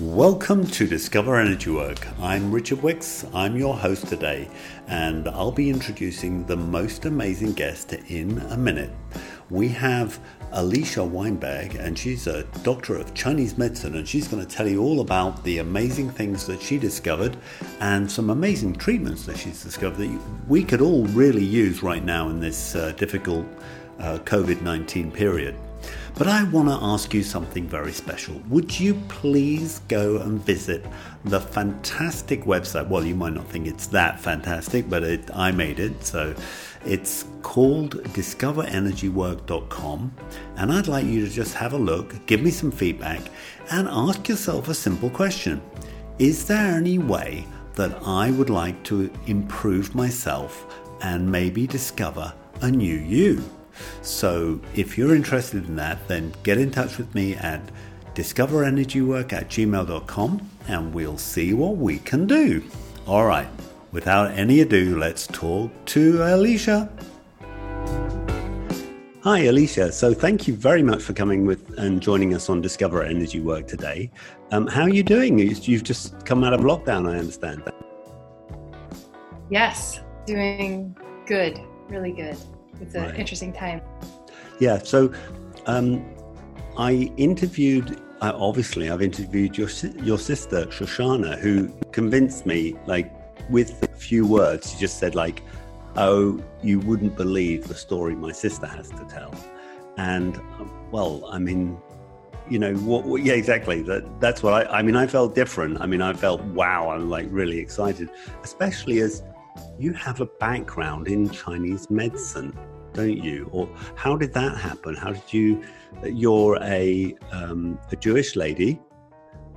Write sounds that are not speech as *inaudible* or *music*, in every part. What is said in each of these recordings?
Welcome to Discover Energy Work. I'm Richard Wicks. I'm your host today, and I'll be introducing the most amazing guest in a minute. We have Alicia Weinberg, and she's a doctor of Chinese medicine, and she's going to tell you all about the amazing things that she discovered and some amazing treatments that she's discovered that we could all really use right now in this uh, difficult uh, COVID 19 period. But I want to ask you something very special. Would you please go and visit the fantastic website? Well, you might not think it's that fantastic, but it, I made it. So it's called discoverenergywork.com. And I'd like you to just have a look, give me some feedback, and ask yourself a simple question Is there any way that I would like to improve myself and maybe discover a new you? So if you're interested in that, then get in touch with me at discoverenergywork at gmail.com and we'll see what we can do. All right, without any ado, let's talk to Alicia. Hi, Alicia. So, thank you very much for coming with and joining us on Discover Energy Work today. Um, how are you doing? You've just come out of lockdown, I understand. Yes, doing good, really good it's an right. interesting time. Yeah. So um, I interviewed. Uh, obviously, I've interviewed your your sister Shoshana, who convinced me, like with a few words. She just said, like, "Oh, you wouldn't believe the story my sister has to tell," and well, I mean, you know what, what, yeah exactly that that's what I, I mean i felt different i mean i felt wow i'm like really excited especially as you have a background in chinese medicine don't you? Or how did that happen? How did you? You're a um, a Jewish lady,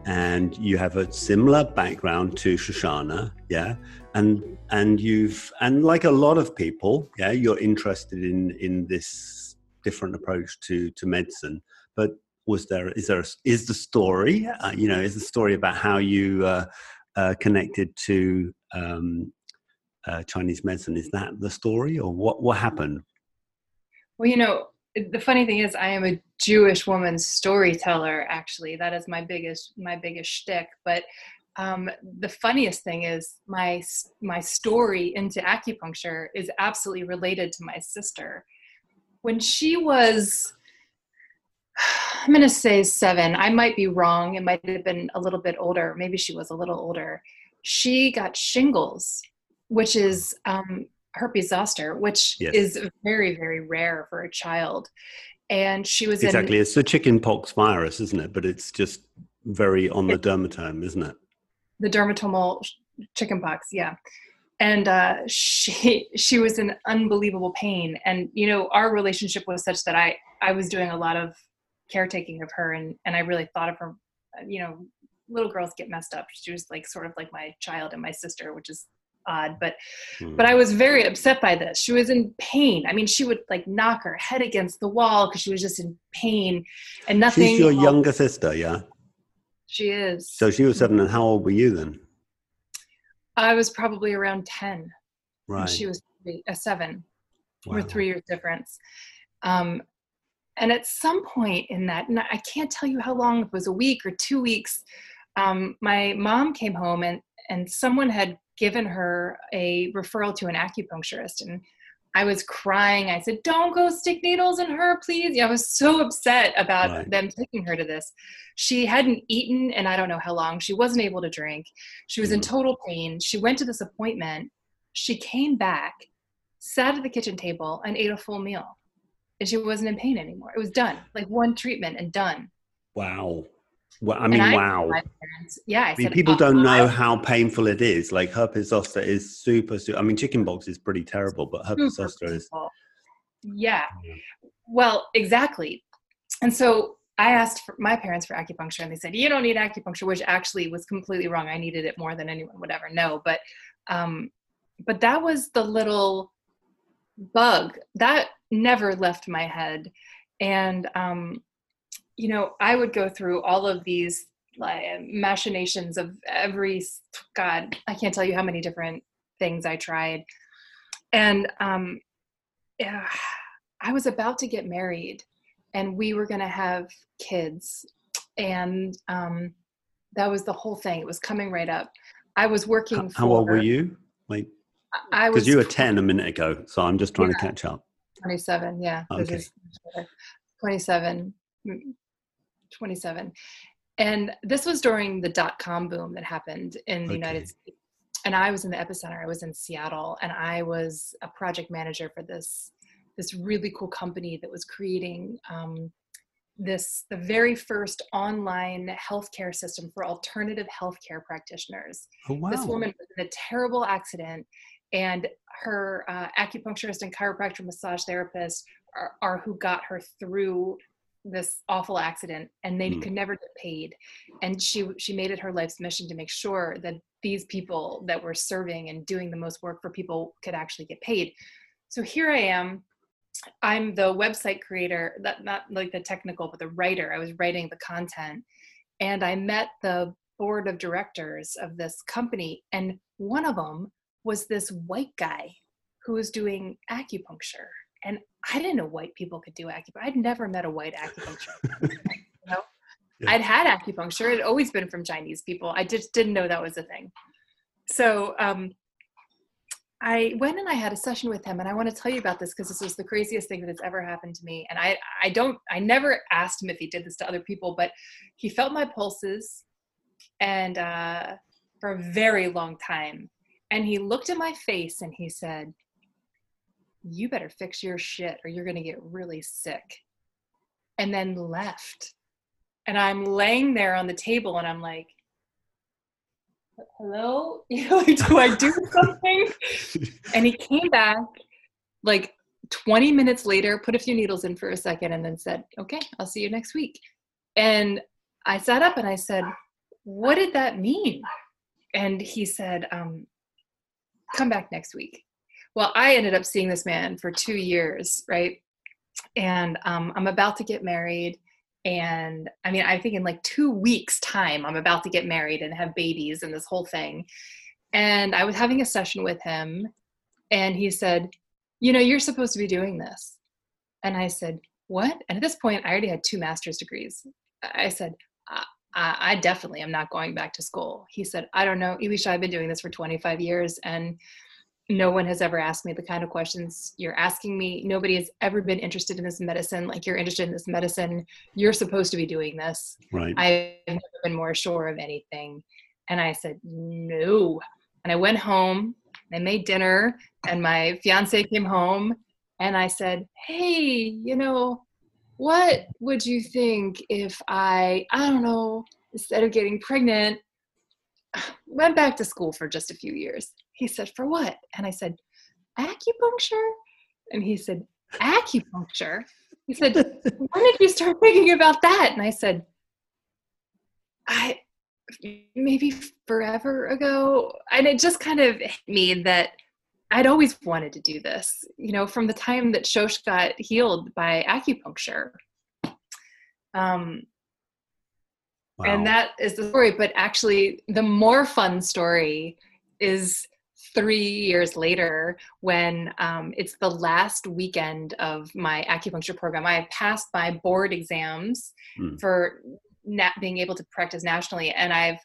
and you have a similar background to Shoshana, yeah, and and you've and like a lot of people, yeah, you're interested in in this different approach to to medicine, but was there is there is the story uh, you know is the story about how you uh, uh, connected to um, uh, Chinese medicine. Is that the story, or what what happened? Well, you know, the funny thing is, I am a Jewish woman storyteller. Actually, that is my biggest my biggest shtick. But um, the funniest thing is my my story into acupuncture is absolutely related to my sister. When she was, I'm going to say seven. I might be wrong. It might have been a little bit older. Maybe she was a little older. She got shingles, which is um, herpes zoster, which yes. is very, very rare for a child. And she was exactly. In, it's the chicken pox virus, isn't it? But it's just very on the dermatome, isn't it? The dermatomal chickenpox, yeah. And uh, she *laughs* she was in unbelievable pain, and you know our relationship was such that I I was doing a lot of caretaking of her, and and I really thought of her. You know, little girls get messed up. She was like sort of like my child and my sister, which is odd but mm. but i was very upset by this. She was in pain. I mean she would like knock her head against the wall because she was just in pain and nothing she's your younger sister yeah? She is. So she was seven and how old were you then? I was probably around 10 right she was a seven. Wow. we're three years difference. Um and at some point in that and i can't tell you how long it was a week or two weeks um, my mom came home and and someone had given her a referral to an acupuncturist and I was crying. I said, Don't go stick needles in her, please. I was so upset about right. them taking her to this. She hadn't eaten and I don't know how long. She wasn't able to drink. She was mm. in total pain. She went to this appointment. She came back, sat at the kitchen table, and ate a full meal. And she wasn't in pain anymore. It was done. Like one treatment and done. Wow. Well, I mean, I wow. yeah, I, I mean, said, people don't know how painful it is. Like herpes zoster is super, super. I mean, chickenpox is pretty terrible, but herpes zoster is. Yeah. yeah. Well, exactly. And so I asked my parents for acupuncture, and they said, "You don't need acupuncture," which actually was completely wrong. I needed it more than anyone would ever know. But, um, but that was the little bug that never left my head, and um, you know, I would go through all of these like machinations of every God, I can't tell you how many different things I tried. And um, yeah, I was about to get married and we were going to have kids. And um, that was the whole thing. It was coming right up. I was working. How, how old were you? Like, I was because you were ten a minute ago, so I'm just trying yeah, to catch up. Twenty-seven, yeah. Okay. 27, mm, 27. And this was during the dot com boom that happened in the okay. United States. And I was in the epicenter. I was in Seattle, and I was a project manager for this this really cool company that was creating um, this the very first online healthcare system for alternative healthcare practitioners. Oh, wow. This woman was in a terrible accident, and her uh, acupuncturist and chiropractor massage therapist are, are, who got her through this awful accident and they mm. could never get paid. And she she made it her life's mission to make sure that these people that were serving and doing the most work for people could actually get paid. So here i am. I'm the website creator that not like the technical but the writer. I was writing the content. And i met the board of directors of this company and one of them was this white guy who was doing acupuncture and I didn't know white people could do acupuncture. I'd never met a white acupuncture. *laughs* you know? yeah. I'd had acupuncture. It had always been from Chinese people. I just didn't know that was a thing. So um, I went and I had a session with him, and I want to tell you about this because this was the craziest thing that has ever happened to me. And I, I don't, I never asked him if he did this to other people, but he felt my pulses, and uh, for a very long time, and he looked at my face and he said, you better fix your shit or you're going to get really sick. And then left. And I'm laying there on the table and I'm like, hello? *laughs* You know, like, do I do *laughs* something? and he came back like 20 minutes later, put a few needles in for a second, and then said, okay, I'll see you next week. And I sat up and I said, what did that mean? And he said, um, come back next week well i ended up seeing this man for two years right? And um, i'm about to get married and i mean i think in like two weeks time i'm about to get married and have babies and this whole thing. And i was having a session with him and he said you know you're supposed to be doing this. And i said what? And at this point i already had two master's degrees. I said I, I definitely am not going back to school. He said, I don't know, Elisha, I've been doing this for 25 years and no one has ever asked me the kind of questions you're asking me. Nobody has ever been interested in this medicine like you're interested in this medicine. You're supposed to be doing this. Right. I've never been more sure of anything. And I said, no. And I went home, I made dinner, and my fiance came home, and I said, hey, you know, what would you think if I, I don't know, instead of getting pregnant, went back to school for just a few years? He said, For what? And I said, Acupuncture? And he said, Acupuncture? He said, *laughs* When did you start thinking about that? And I said, I maybe forever ago. And it just kind of hit me that I'd always wanted to do this, you know, from the time that Shosh got healed by acupuncture. Um, wow. And that is the story. But actually, the more fun story is three years later when um, it's the last weekend of my acupuncture program. I passed my board exams mm. for na- being able to practice nationally, and I've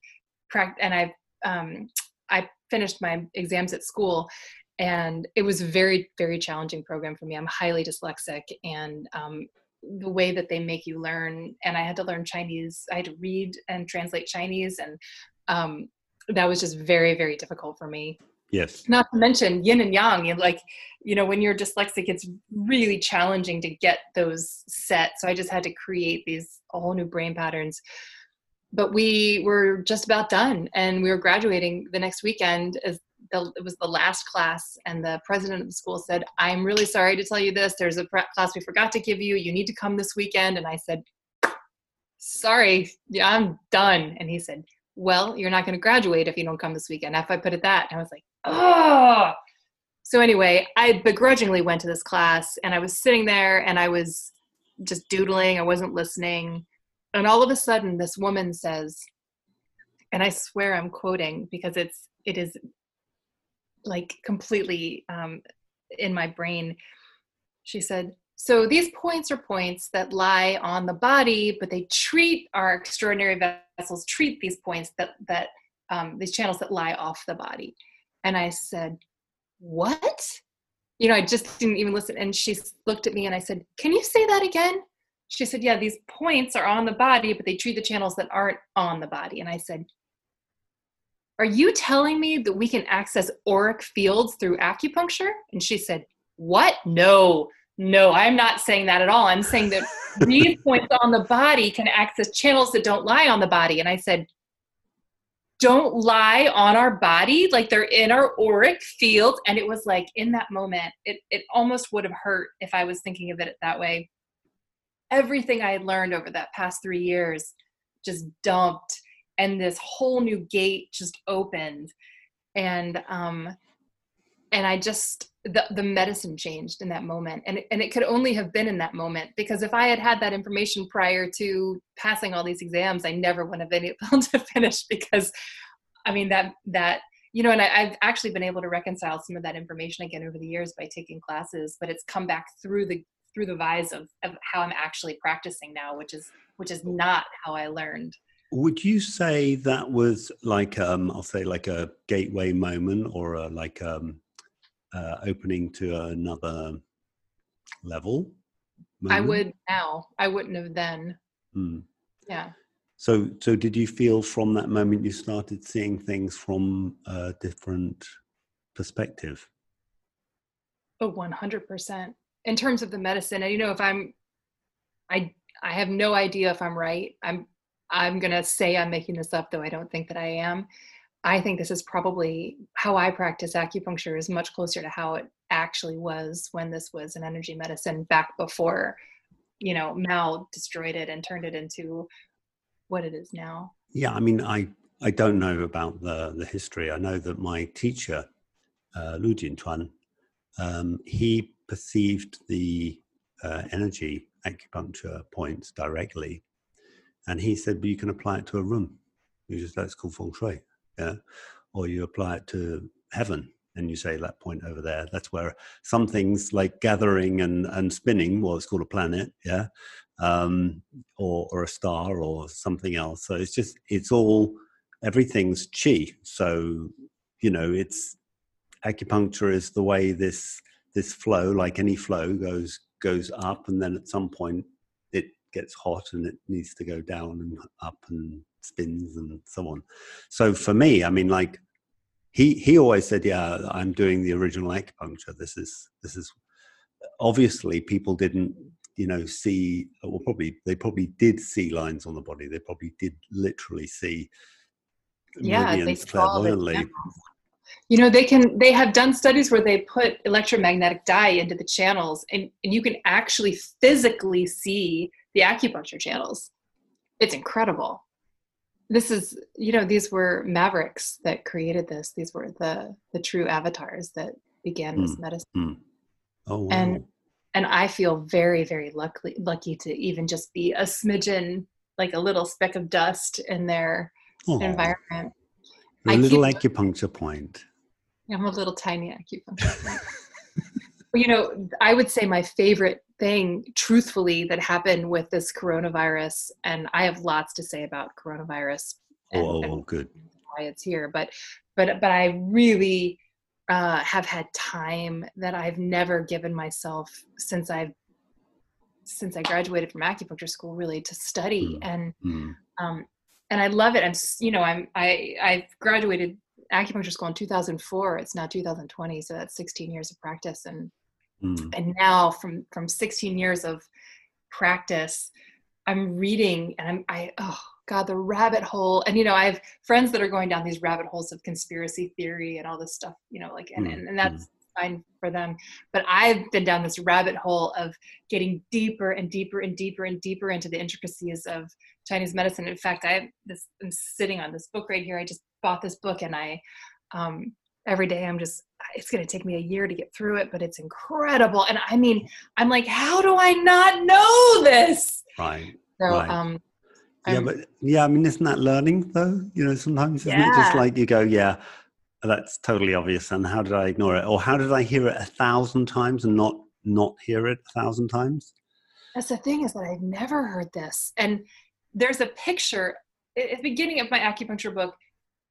practiced and I've um, I finished my exams at school, and it was a very very challenging program for me. I'm highly dyslexic, and um, the way that they make you learn, and I had to learn Chinese. I had to read and translate Chinese, and um, that was just very very difficult for me Yes. Not to mention yin and yang. Like, you know, when you're dyslexic, it's really challenging to get those set. So I just had to create these whole new brain patterns. But we were just about done, and we were graduating the next weekend. As the, it was the last class, and the president of the school said, "I'm really sorry to tell you this. There's a class we forgot to give you. You need to come this weekend." And I said, "Sorry, yeah, I'm done." And he said, well, you're not going to graduate if you don't come this weekend. If I put it that, and I was like, oh. So anyway, I begrudgingly went to this class and I was sitting there and I was just doodling. I wasn't listening. And all of a sudden this woman says, and I swear I'm quoting because it's, it is like completely um, in my brain. She said, So these points are points that lie on the body, but they treat our extraordinary vessels treat these points that that um, these channels that lie off the body. And I said, "What?" You know, I just didn't even listen. And she looked at me and I said, "Can you say that again?" She said, "Yeah, these points are on the body, but they treat the channels that aren't on the body." And I said, are you telling me that we can access auric fields through acupuncture? And she said, What? No, no, I'm not saying that at all. I'm saying that *laughs* these points on the body can access channels that don't lie on the body. And I said, Don't lie on our body, like they're in our auric field. And it was like in that moment, it, it almost would have hurt if I was thinking of it that way. Everything I had learned over that past three years just dumped and this whole new gate just opened and um and i just the, the medicine changed in that moment. And, and it could only have been in that moment because if i had had that information prior to passing all these exams i never would have been *laughs* able to finish because i mean that that you know and I, i've actually been able to reconcile some of that information again over the years by taking classes but it's come back through the through the vise of, of how i'm actually practicing now which is which is not how i learned. Would you say that was like um, I'll say like a gateway moment or a, like um, uh, opening to another level? Moment? I would now. I wouldn't have then. Hmm. Yeah. So, so did you feel from that moment you started seeing things from a different perspective? Oh, one hundred percent. In terms of the medicine, and you know, if I'm, I I have no idea if I'm right. I'm I'm going to say I'm making this up, though I don't think that I am. I think this is probably how I practice acupuncture is much closer to how it actually was when this was an energy medicine back before, you know, Mao destroyed it and turned it into what it is now. Yeah, I mean, I I don't know about the the history. I know that my teacher, uh, Lu Jintuan, um, he perceived the uh, energy acupuncture points directly and he said, but you can apply it to a room. You just, that's called feng shui. Yeah. Or you apply it to heaven and you say that point over there. That's where some things like gathering and, and spinning, well, it's called a planet. Yeah. Um, or, or a star or something else. So it's just, it's all, everything's chi. So, you know, it's acupuncture is the way this, this flow, like any flow goes, goes up. And then at some point it gets hot and it needs to go down and up and spins and so on. So for me, I mean, like he he always said, "Yeah, I'm doing the original acupuncture. This is this is." Obviously, people didn't, you know, see. Well, probably they probably did see lines on the body. They probably did literally see. Yeah, they saw you know they can they have done studies where they put electromagnetic dye into the channels and, and you can actually physically see the acupuncture channels. It's incredible. This is, you know, these were mavericks that created this. These were the the true avatars that began mm. this hmm. medicine. Mm. Oh, wow. and and I feel very, very lucky lucky to even just be a smidgen, like a little speck of dust in their oh. environment. A little keep, acupuncture point. I'm a little tiny acupuncture point. *laughs* you know, I would say my favorite thing, truthfully, that happened with this coronavirus, and I have lots to say about coronavirus. And, oh, and good. Why it's here, but but but I really uh, have had time that I've never given myself since I've since I graduated from acupuncture school, really to study mm. and mm. um, and I love it. I'm you know I'm I I've graduated acupuncture school in 2004. It's now 2020, so that's 16 years of practice and Mm. And now from from 16 years of practice, I'm reading and I'm I oh god the rabbit hole and you know I have friends that are going down these rabbit holes of conspiracy theory and all this stuff you know like and mm. and, and that's mm. fine for them but I've been down this rabbit hole of getting deeper and deeper and deeper and deeper into the intricacies of Chinese medicine in fact I this I'm sitting on this book right here I just bought this book and I um every day i'm just it's going to take me a year to get through it but it's incredible and i mean i'm like how do i not know this right so right. um yeah but yeah i mean isn't that learning though you know sometimes isn't yeah. it just like you go yeah that's totally obvious and how did i ignore it or how did i hear it a thousand times and not not hear it a thousand times? That's the thing is that I've never heard this. And there's a picture at the beginning of my acupuncture book,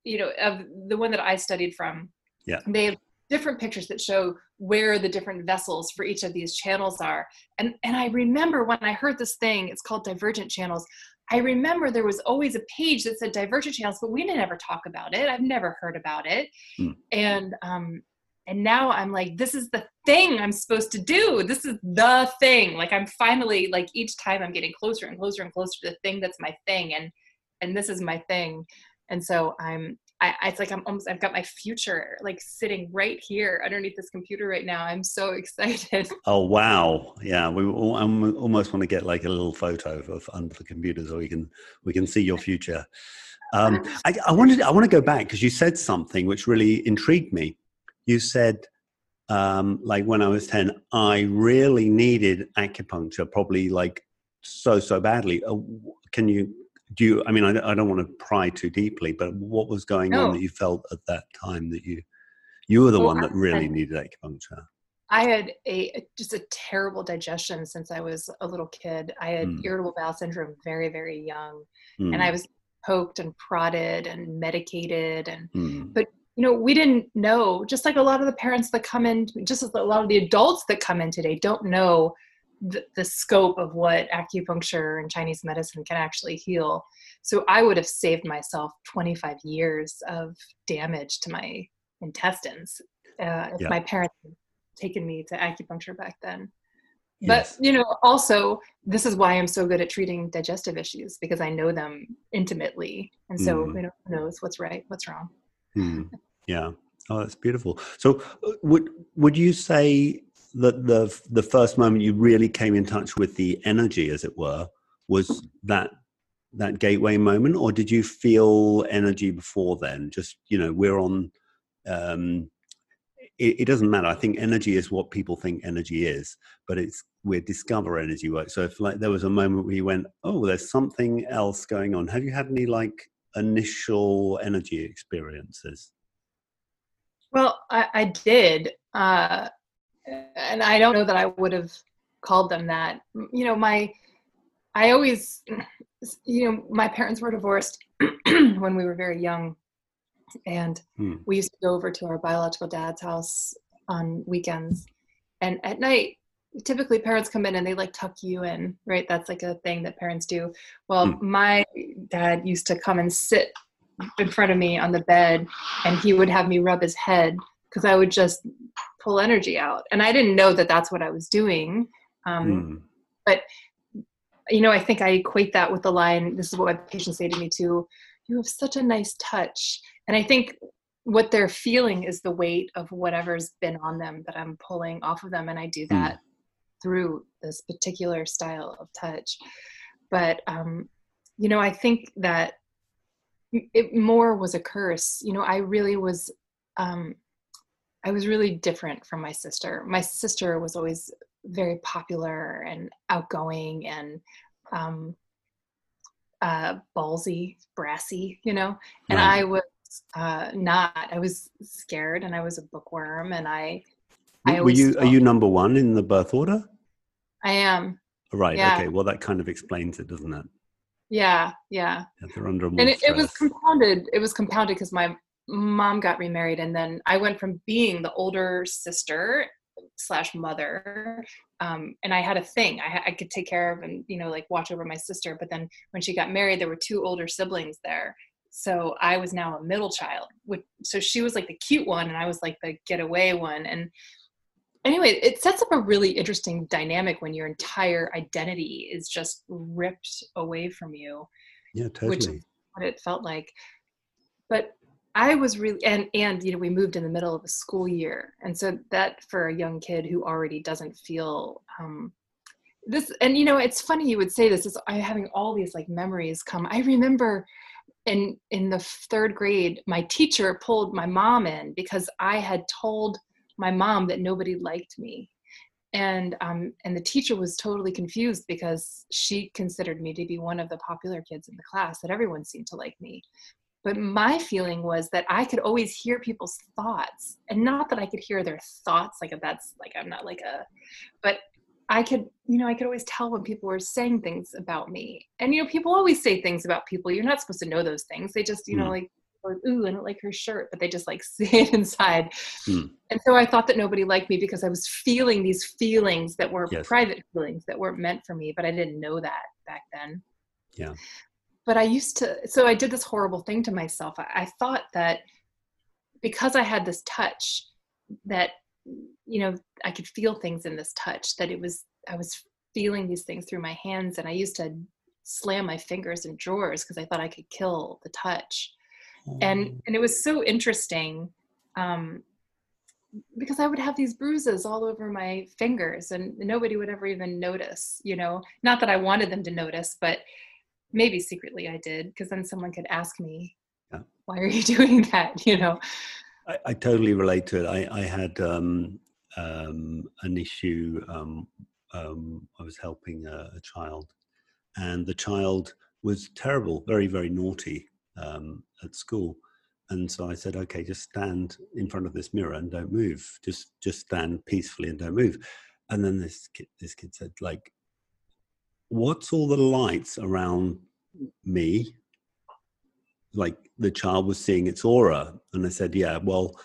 you know, of the one that I studied from. Yeah. They different pictures that show where the different vessels for each of these channels are. And and I remember when I heard this thing, it's called divergent channels. I remember there was always a page that said divergent channels, but we didn't ever talk about it. I've never heard about it. Hmm. And um and now I'm like, this is the thing I'm supposed to do. This is the thing. Like I'm finally like each time I'm getting closer and closer and closer to the thing that's my thing. And and this is my thing. And so I'm I, it's like I'm almost I've got my future like sitting right here underneath this computer right now. I'm so *laughs* excited. Oh wow, yeah. We almost want to get like a little photo of under the computer so we can we can see your future. Um, *laughs* I, I wanted I want to go back because you said something which really intrigued me. You said um, like when I was ten, I really needed acupuncture, probably like so so badly. Uh, can you do you i mean I, I, don't want to pry too deeply but what was going no. on that you felt at that time that you you were the well, one that really had, needed acupuncture i had a just a terrible digestion since i was a little kid i had mm. irritable bowel syndrome very very young mm. and i hmm. was poked and prodded and medicated and mm. but you know we didn't know just like a lot of the parents that come in just as a lot of the adults that come in today don't know the, the scope of what acupuncture and Chinese medicine can actually heal. So I would have saved myself 25 years of damage to my intestines uh, if yeah. my parents had taken me to acupuncture back then. Yes. But you know, also this is why I'm so good at treating digestive issues because I know them intimately, and so mm. you know, who knows what's right, what's wrong. Mm. Yeah. Oh, that's beautiful. So, uh, would would you say that the the first moment you really came in touch with the energy, as it were, was that that gateway moment, or did you feel energy before then? Just you know, we're on. Um, it, it, doesn't matter. I think energy is what people think energy is, but it's we discover energy work. So if like there was a moment where you went, oh, there's something else going on. Have you had any like initial energy experiences? Well, I, I did. Uh, and I don't know that I would have called them that. You know, my I always you know, my parents were divorced *clears throat* when we were very young and hmm. we used to go over to our biological dad's house on weekends and at night typically parents come in and they like tuck you in right that's like a thing that parents do well hmm. my dad used to come and sit in front of me on the bed and he would have me rub his head because i would just pull energy out and i didn't know that that's what i was doing um, mm. but you know i think i equate that with the line this is what my patients say to me too you have such a nice touch and i think what they're feeling is the weight of whatever's been on them that i'm pulling off of them and i do hmm. that mm. through this particular style of touch but um, you know i think that it more was a curse you know i really was um, I was really different from my sister. My sister was always very popular and outgoing and um, uh, ballsy, brassy, you know. And right. I was uh, not. I was scared, and I was a bookworm, and I. I Were you? Felt, are you number one in the birth order? I am. Right. Yeah. Okay. Well, that kind of explains it, doesn't it? Yeah. Yeah. yeah they're under more and it, it was compounded. It was compounded because my mom got remarried and then i went from being the older sister slash mother um, and i had a thing. I, I could take care of and you know like watch over my sister but then when she got married there were two older siblings there. So i was now a middle child which, so she was like the cute one and i was like the getaway one and anyway it sets up a really interesting dynamic when your entire identity is just ripped away from you yeah totally. which is what it felt like. But I was really and and you know we moved in the middle of a school year, and so that for a young kid who already doesn't feel um, this, and you know it's funny you would say this is I'm having all these like memories come. I remember in in the third grade, my teacher pulled my mom in because I had told my mom that nobody liked me, and um, and the teacher was totally confused because she considered me to be one of the popular kids in the class that everyone seemed to like me but my feeling was that i could always hear people's thoughts and not that i could hear their thoughts like that's like i'm not like a but i could you know i could always tell when people were saying things about me and you know people always say things about people you're not supposed to know those things they just you mm. know like or ooh i don't like her shirt but they just like *laughs* say it inside mm. and so i thought that nobody liked me because i was feeling these feelings that were yes. private feelings that weren't meant for me but i didn't know that back then yeah but I used to, so I did this horrible thing to myself. I, I thought that because I had this touch, that, you know, I could feel things in this touch, that it was, I was feeling these things through my hands. And I used to slam my fingers in drawers because I thought I could kill the touch. And, oh. and it was so interesting um, because I would have these bruises all over my fingers and nobody would ever even notice, you know, not that I wanted them to notice, but maybe secretly I did, because then someone could ask me, yeah. "Why are you *laughs* doing that?" You know. I, I totally relate to it. I, I had um, um, an issue. Um, um I was helping a, a, child, and the child was terrible, very very naughty um, at school. And so I said, "Okay, just stand in front of this mirror and don't move. Just just stand peacefully and don't move." And then this kid, this kid said, "Like, what's all the lights around me? Like the child was seeing its aura and i said yeah well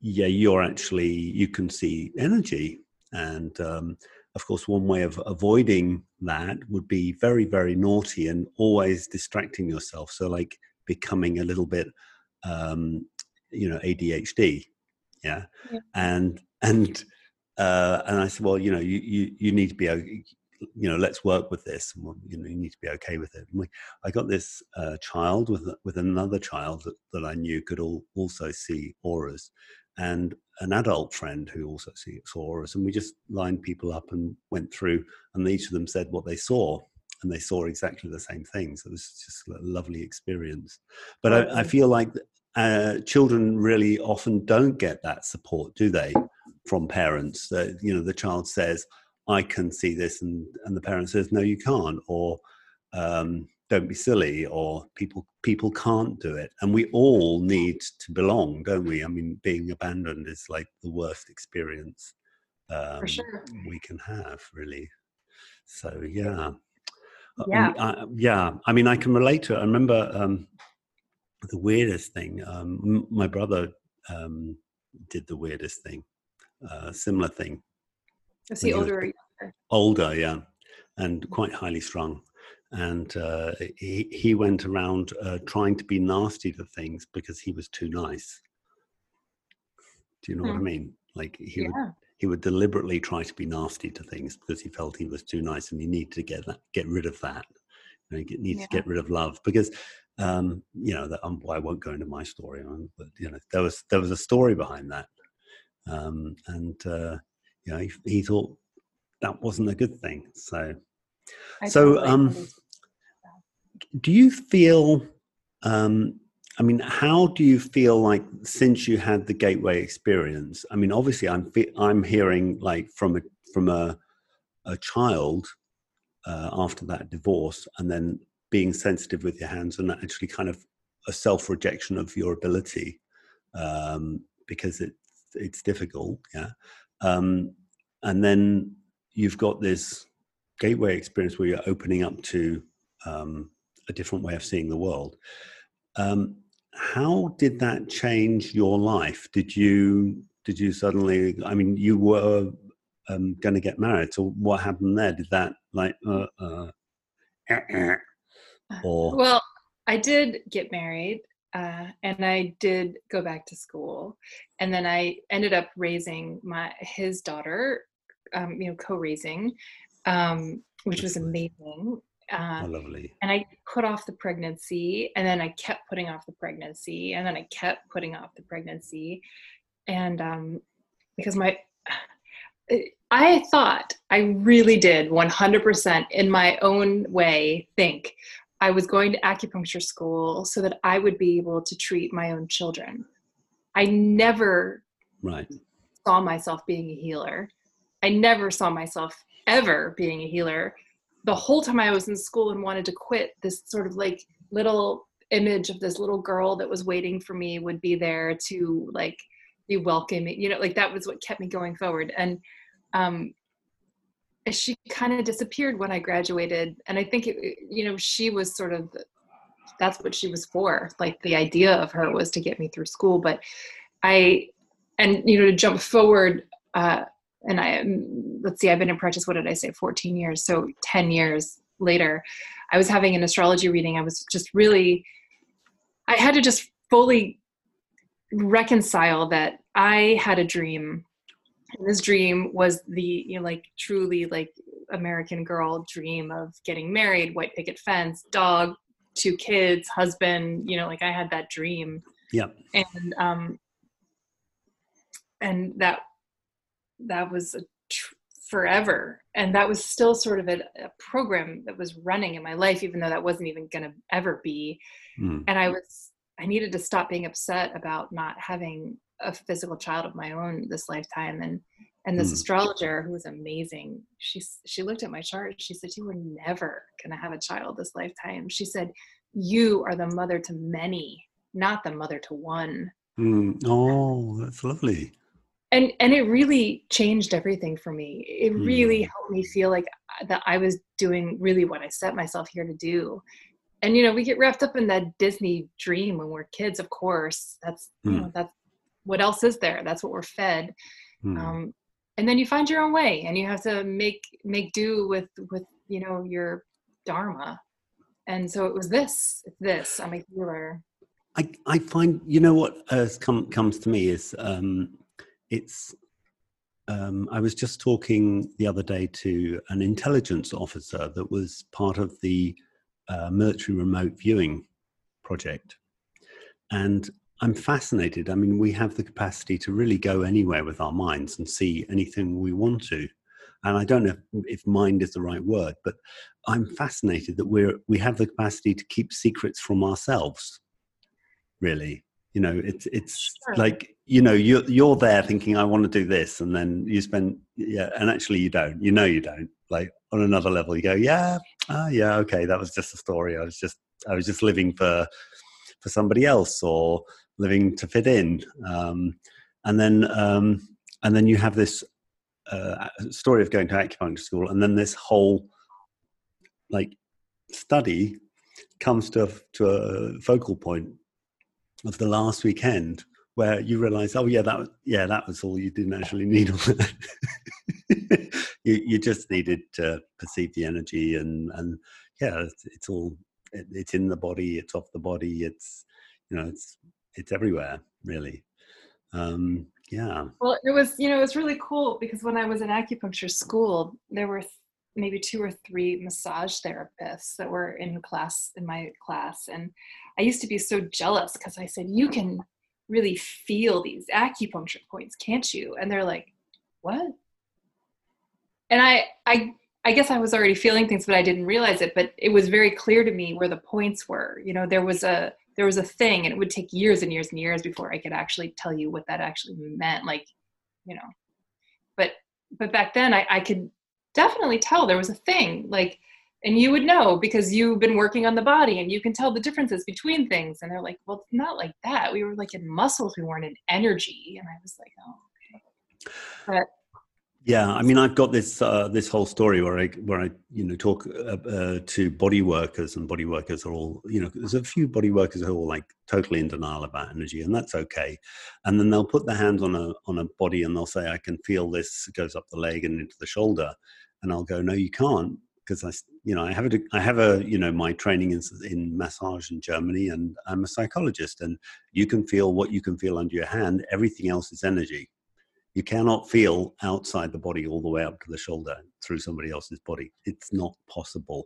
yeah you're actually you can see energy. And um, of course one way of avoiding that would be very very naughty and always distracting yourself so like becoming a little bit um, you know adhd yeah, yeah. and and uh, and I said, well, you know, you, you, you need to be you know, let's work with this. you know, you need to be okay with it. We, I got this uh, child with with another child that, that I knew could all, also see auras, and an adult friend who also sees auras. And we just lined people up and went through, and each of them said what they saw, and they saw exactly the same things. It was just a lovely experience. But I, I feel like uh, children really often don't get that support, do they, from parents? Uh, you know, the child says I can see this, and and the parent says, no, you can't, or um, don't be silly, or people people can't do it, and we all need to belong, don't we? I mean, being abandoned is like the worst experience um, sure. we can have, really. So yeah. Uh, yeah. I, yeah. I mean, I can relate to it. I remember um, the weirdest thing. Um, my brother um, did the weirdest thing, uh, similar thing. Is he older or younger? Older, yeah, and quite highly strung. And uh, he he went around uh, trying to be nasty to things because he was too nice. Do you know hmm. what I mean? Like he yeah. would he would deliberately try to be nasty to things because he felt he was too nice, and he needed to get that get rid of that. You know, he needs yeah. to get rid of love because um, you know that um, I won't go into my story, but you know there was there was a story behind that, um, and uh, you know, he, he thought that wasn't a good thing. So, I so um, do you feel? Um, I mean, how do you feel like since you had the gateway experience? I mean, obviously, I'm I'm hearing like from a from a a child uh, after that divorce, and then being sensitive with your hands, and actually kind of a self rejection of your ability um, because it it's difficult. Yeah, um, and then you've got this gateway experience where you're opening up to um, a different way of seeing the world. Um, how did that change your life? Did you did you suddenly? I mean, you were um, going to get married. So what happened there? Did that like uh, uh, or well, I did get married. Uh, and I did go back to school, and then I ended up raising my his daughter, um, you know, co-raising, um, which was amazing. Uh, oh, lovely. And I put off the pregnancy, and then I kept putting off the pregnancy, and then I kept putting off the pregnancy, and um, because my *sighs* I thought I really did 100% in my own way think I was going to acupuncture school so that I would be able to treat my own children. I never right. saw myself being a healer. I never saw myself ever being a healer. The whole time I was in school and wanted to quit this sort of like little image of this little girl that was waiting for me would be there to like be welcoming you know like that was what kept me going forward and um she kind of disappeared when i graduated and i think it, you know she was sort of that's what she was for like the idea of her was to get me through school but i and you know to jump forward uh and i let's see i've been in practice what did i say 14 years so 10 years later i was having an astrology reading i was just really i had to just fully reconcile that i had a dream this dream was the you know like truly like american girl dream of getting married white picket fence dog two kids husband you know like i had that dream. Yeah and um and that that was a tr- forever. And that was still sort of a, a, program that was running in my life even though that wasn't even going to ever be. Mm. and i was i needed to stop being upset about not having a physical child of my own this lifetime and and this mm. astrologer who was amazing she she looked at my chart she said you were never going to have a child this lifetime she said you are the mother to many not the mother to one mm. oh that's lovely and and it really changed everything for me it really mm. helped me feel like uh, that i was doing really what i set myself here to do and you know we get wrapped up in that disney dream when we're kids of course. That's mm. you know that's what else is there? That's what we're fed. Mm. um, and then you find your own way and you have to make make do with with you know your dharma. And so it was this this i'm a healer. I i find you know what uh, come, comes to me is um it's um, I was just talking the other day to an intelligence officer that was part of the uh, military remote viewing project. And I'm fascinated. I mean, we have the capacity to really go anywhere with our minds and see anything we want to. And I don't know if, if mind is the right word, but I'm fascinated that we're we have the capacity to keep secrets from ourselves. Really, you know, it's it's sure. like you know you're you're there thinking I want to do this, and then you spend yeah, and actually you don't. You know you don't. Like on another level, you go yeah, ah yeah, okay, that was just a story. I was just I was just living for for somebody else or living to fit in, um, and then um, and then you have this uh, story of going to acupuncture school, and then this whole like study comes to to a focal point of the last weekend where you realize, oh yeah, that yeah, that was all you didn't actually need. *laughs* you you just needed to perceive the energy and and yeah, it's, it's all it, it's in the body, it's off the body, it's you know, it's it's everywhere really. Um, yeah. Well, it was you know it was really cool because when I was in acupuncture school, there were maybe two or three massage therapists that were in class in my class and i used to be so jealous because i said you can really feel these acupuncture points can't you? And they're like what? And i i i guess i was already feeling things but i didn't realize it but it was very clear to me where the points were. You know there was a there was a thing and it would take years and years and years before i could actually tell you what that actually meant like you know. But but back then i, I could definitely tell there was a thing like and you would know because you've been working on the body and you can tell the differences between things and they're like well it's not like that we were like in muscles we weren't in energy and i was like oh okay but yeah, I mean, I've got this uh, this whole story where I where I you know talk uh, uh, to body workers, and body workers are all you know. There's a few body workers who are like totally in denial about energy, and that's okay. And then they'll put their hands on a on a body, and they'll say, "I can feel this goes up the leg and into the shoulder," and I'll go, "No, you can't." Because I, you know, I have a, I have a, you know, my training in, in massage in Germany, and I'm a psychologist, and you can feel what you can feel under your hand. Everything else is energy you cannot feel outside the body all the way up to the shoulder through somebody else's body. It's not possible.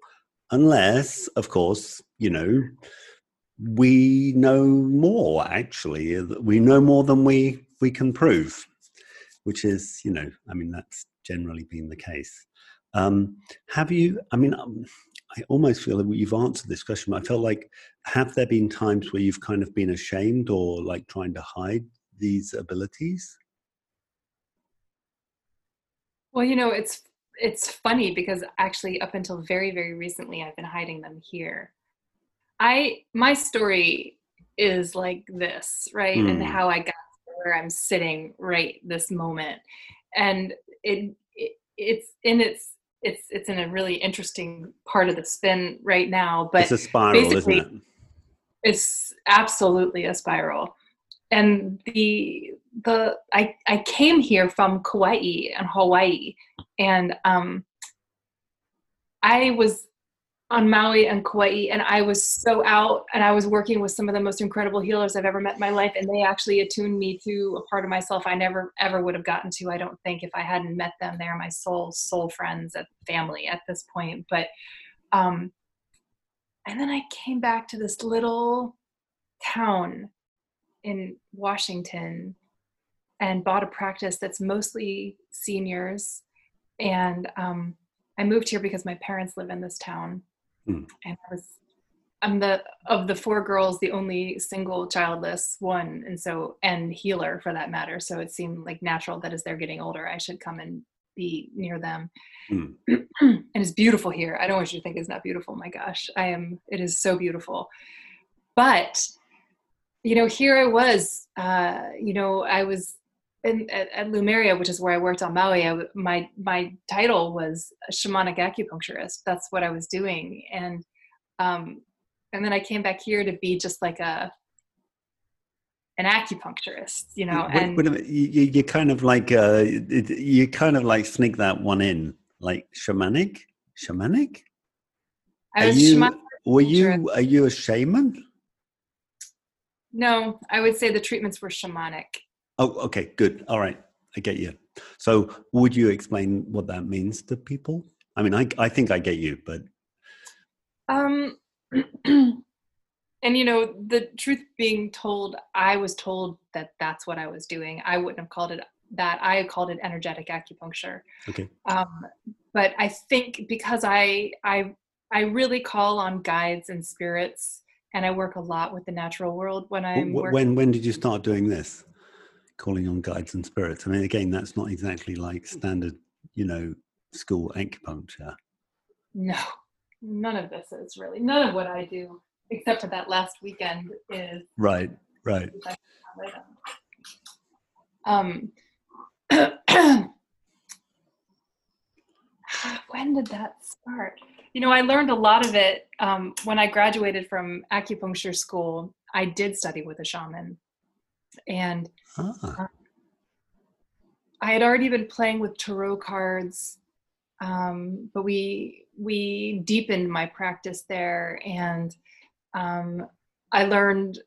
Unless, of course, you know, we know more actually. Uh, we know more than we, we can prove, which is, you know, I mean, that's generally been the case. Um, have you, I mean, um, I almost feel that you've answered this question. But I felt like, have there been times where you've kind of been ashamed or like trying to hide these abilities? Well, you know, it's it's funny because actually up until very very recently I've been hiding them here. I my story is like this, right? Mm. And hmm. how I got where I'm sitting right this moment. And it, it it's in its it's it's in a really interesting part of the spin right now. But it's a spiral, isn't it? It's absolutely a spiral. And the the I I came here from Kauai and Hawaii, and um, I was on Maui and Kauai, and I was so out, and I was working with some of the most incredible healers I've ever met in my life, and they actually attuned me to a part of myself I never ever would have gotten to. I don't think if I hadn't met them, they're my soul soul friends and family at this point. But, um, and then I came back to this little town in Washington and bought a practice that's mostly seniors, and um, I moved here because my parents live in this town Mm. And I was, I'm the of the four girls, the only single childless one, and so and healer for that matter. So it seemed like natural that as they're getting older, I should come and be near them. Mm. *clears throat* and it's beautiful here. I don't want you to think it's not beautiful. My gosh, I am. It is so beautiful. But you know, here I was. Uh, you know, I was in, at, at Lumeria, which is where I worked on Maui, I, my my title was a shamanic acupuncturist. That's what I was doing, and um, and then I came back here to be just like a an acupuncturist, you know. Wait, and wait. You, you kind of like uh, you kind of like sneak that one in, like shamanic, shamanic. I was are you, were you are you a shaman? No, I would say the treatments were shamanic. Oh, okay, good. All right, I get you. So, would you explain what that means to people? I mean, I I think I get you, but um, *clears throat* and you know, the truth being told, I was told that that's what I was doing. I wouldn't have called it that. I called it energetic acupuncture. Okay. Um, but I think because I I I really call on guides and spirits, and I work a lot with the natural world when I'm. When when did you start doing this? Calling on guides and spirits. I mean, again, that's not exactly like standard, you know, school acupuncture. No, none of this is really none of what I do, except for that last weekend, is right, right. *laughs* Um, *clears throat* when did that start? You know, I learned a lot of it um, when I graduated from acupuncture school. I did study with a shaman, and ah. uh, I had already been playing with tarot cards, um, but we we deepened my practice there, and um, I learned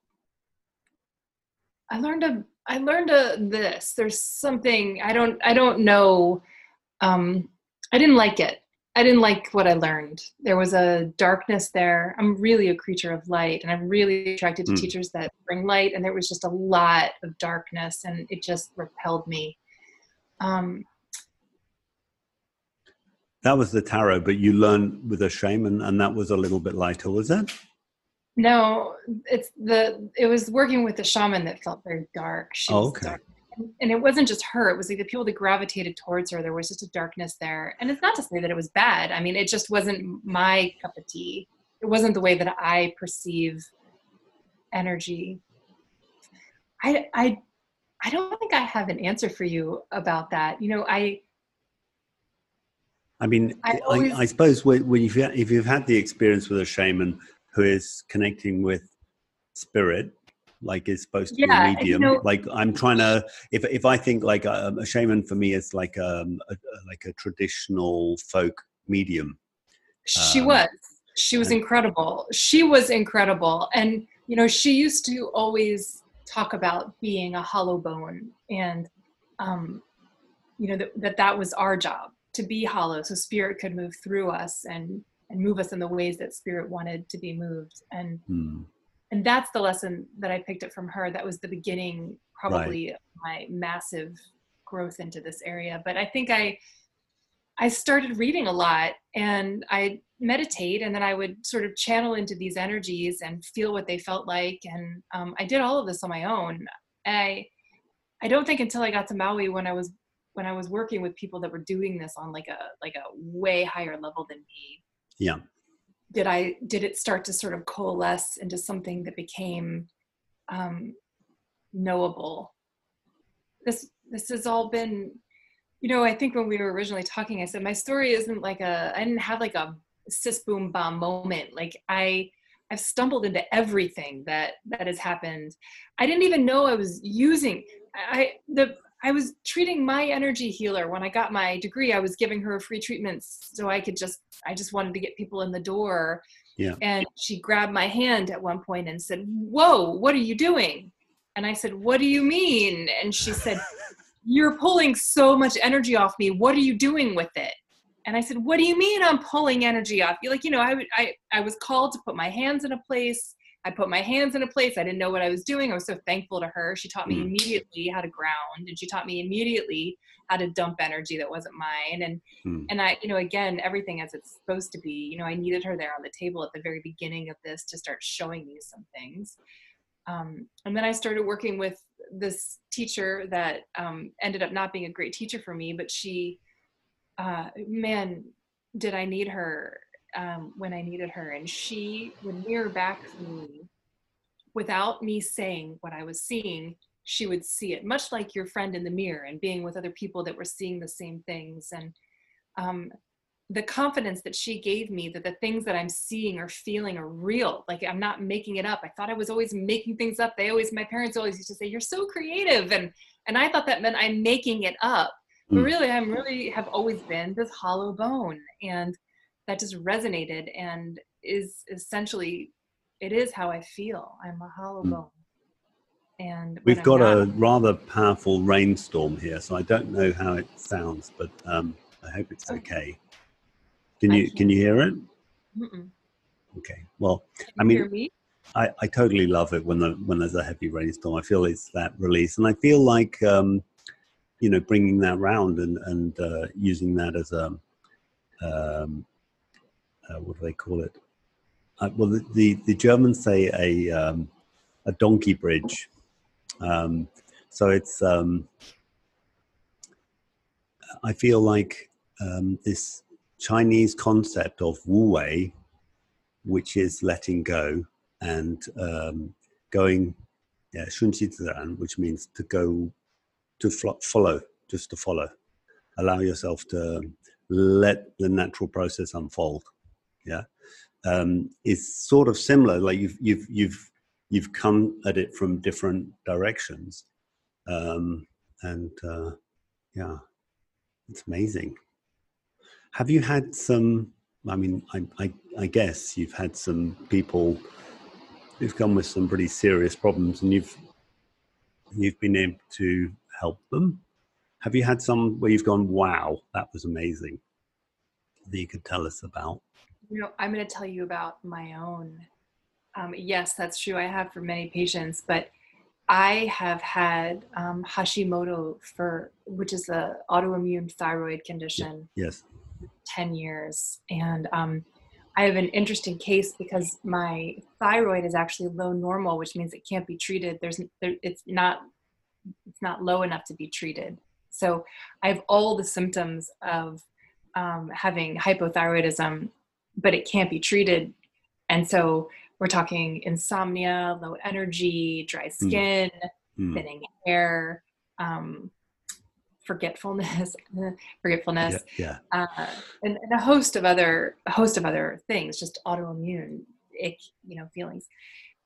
I learned a I learned a this. There's something I don't I don't know. Um, I didn't like it. I didn't like what I learned. There was a darkness there. I'm really a creature of light, and I'm really attracted to mm. teachers that bring light. And there was just a lot of darkness, and it just repelled me. Um, that was the tarot, but you learned with a shaman, and that was a little bit lighter, was it? No, it's the. It was working with the shaman that felt very dark. She oh, okay. Dark and it wasn't just her it was like the people that gravitated towards her there was just a darkness there. And it's not to say that it was bad i mean it just wasn't my cup of tea. It wasn't the way that i perceive energy. I i i don't think i have an answer for you about that. You know i I mean, I, always, I, I suppose when, you've, if you've had the experience with a shaman who is connecting with spirit, like is supposed to yeah, be a medium. You know, like I'm trying to, if if I think like a, um, a shaman for me is like um a, like a traditional folk medium. She um, was. She was incredible. She was incredible, and you know she used to always talk about being a hollow bone, and um, you know that, that that was our job to be hollow, so spirit could move through us and and move us in the ways that spirit wanted to be moved and hmm and that's the lesson that I picked up from her. That was the beginning, probably, right. of my massive growth into this area. But I think I, I started reading a lot, and I meditate, and then I would sort of channel into these energies and feel what they felt like. And um, I did all of this on my own. I, I don't think until I got to Maui when I was when I was working with people that were doing this on like a like a way higher level than me. Yeah did I did it start to sort of coalesce into something that became um, knowable. This this has all been, you know, I think when we were originally talking, I said my story isn't like a I didn't have like a cis boom bomb moment. Like I I've stumbled into everything that that has happened. I didn't even know I was using I the I was treating my energy healer when I got my degree. I was giving her free treatments so I could just I just wanted to get people in the door. Yeah. And she grabbed my hand at one point and said, "Whoa, what are you doing?" And I said, "What do you mean?" And she said, *laughs* "You're pulling so much energy off me. What are you doing with it?" And I said, "What do you mean I'm pulling energy off you?" Like, you know, I I I was called to put my hands in a place I put my hands in a place. I didn't know what I was doing. I was so thankful to her. She taught me mm. immediately how to ground and she taught me immediately how to dump energy that wasn't mine. And mm. and I, you know, again, everything as it's supposed to be. You know, I needed her there on the table at the very beginning of this to start showing me some things. Um, and then I started working with this teacher that um, ended up not being a great teacher for me, but she, uh, man, did I need her um, when I needed her, and she would mirror back to me without me saying what I was seeing. She would see it, much like your friend in the mirror, and being with other people that were seeing the same things. And um, the confidence that she gave me that the things that I'm seeing or feeling are real. Like I'm not making it up. I thought I was always making things up. They always, my parents always used to say, "You're so creative," and and I thought that meant I'm making it up. But hmm. really, I'm really have always been this hollow bone, and that just resonated and is essentially it is how I feel. I'm a hollow hmm. bone. And we've got not, a rather powerful rainstorm here, so I don't know how it sounds, but um, I hope it's okay. Can you can you hear it? Mm-mm. Okay. Well, I mean, me? I, I totally love it when the when there's a heavy rainstorm. I feel it's that release, and I feel like um, you know bringing that round and and uh, using that as a um, uh, what do they call it? Uh, well, the, the, the, Germans say a, um, a donkey bridge. Um, so it's, um, I feel like um, this Chinese concept of Wu Wei, which is letting go and um, going, yeah, which means to go, to follow, just to follow. Allow yourself to let the natural process unfold yeah, um, is sort of similar. Like you've you've you've you've come at it from different directions, um, and uh, yeah, it's amazing. Have you had some? I mean, I, I, I guess you've had some people who've come with some pretty serious problems, and you've you've been able to help them. Have you had some where you've gone, "Wow, that was amazing"? That you could tell us about. You know, I'm going to tell you about my own. Um, yes, that's true. I have for many patients, but I have had um, Hashimoto for, which is a autoimmune thyroid condition. Yes. Ten years, and um, I have an interesting case because my thyroid is actually low normal, which means it can't be treated. There's, there, it's not, it's not low enough to be treated. So I have all the symptoms of um, having hypothyroidism but it can't be treated. And so we're talking insomnia, low energy, dry hmm. skin, mm. thinning hair, um, forgetfulness, *laughs* forgetfulness, yeah, yeah. Uh, and, and, a host of other a host of other things, just autoimmune, ick, you know, feelings.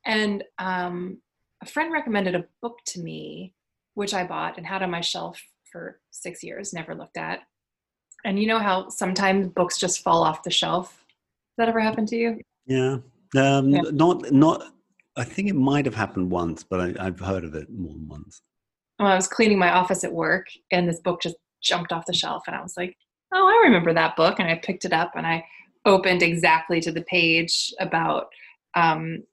And um, a friend recommended a book to me, which I bought and had on my shelf for six years, never looked at. And you know how sometimes books just fall off the shelf that ever happened to you? Yeah. Um, yeah. Not, not, I think it might have happened once, but I, I've heard of it more than once. Well, I was cleaning my office at work and this book just jumped off the shelf and I was like, oh, I remember that book. And I picked it up and I opened exactly to the page about um,